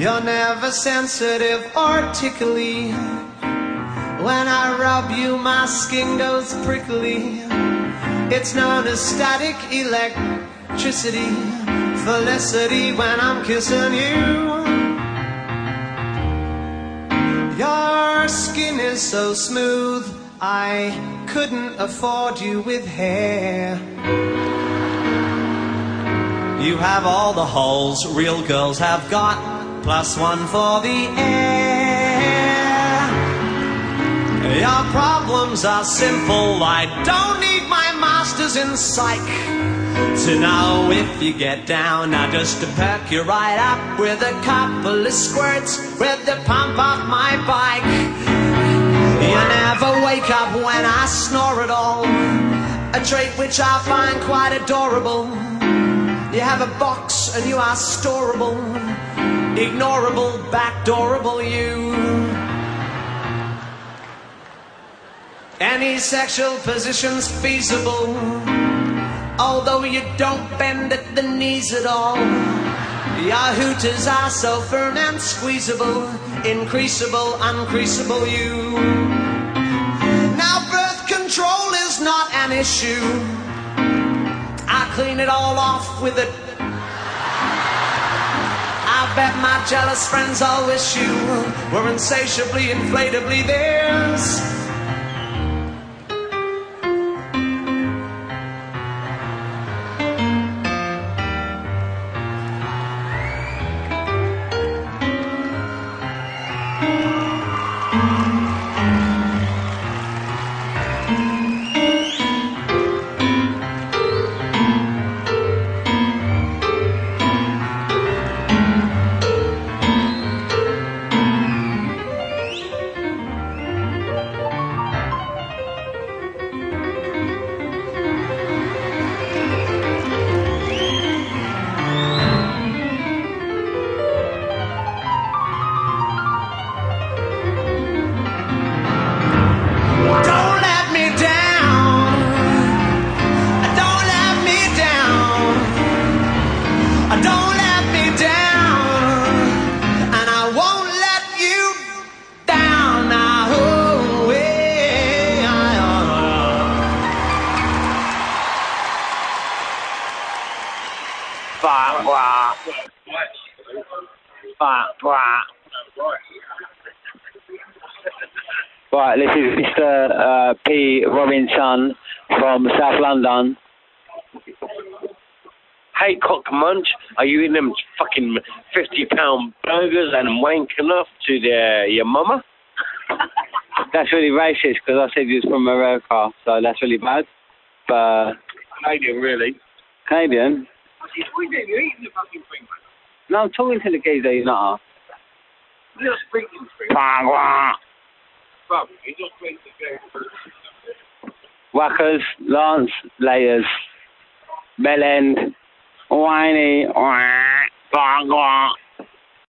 You're never sensitive or tickly. When I rub you, my skin goes prickly. It's known as static electricity. Felicity when I'm kissing you. Your skin is so smooth, I couldn't afford you with hair. You have all the holes real girls have got, plus one for the air. Your problems are simple, I don't need my master's in psych to know if you get down. Now just to perk you right up with a couple of squirts with the pump off my bike. You never wake up when I snore at all, a trait which I find quite adorable. You have a box and you are storable, ignorable, backdoorable you. Any sexual position's feasible, although you don't bend at the knees at all. Your hooters are so firm and squeezable, increasable, uncreasable you. Now birth control is not an issue. Clean it all off with it. I bet my jealous friends all wish you were insatiably, inflatably theirs. From South London. Hey, cock munch, are you eating them fucking 50 pound burgers and wanking off to the, your mama? That's really racist because I said he was from America, so that's really bad. But Canadian, really. Canadian? What are doing? You're eating the fucking thing. No, I'm talking to the geezer, he's not. You're not speaking to me. Bang, bang. Bro, you're not speaking to me. Whackers, Lance, Layers, Bellend, Whiny, bang.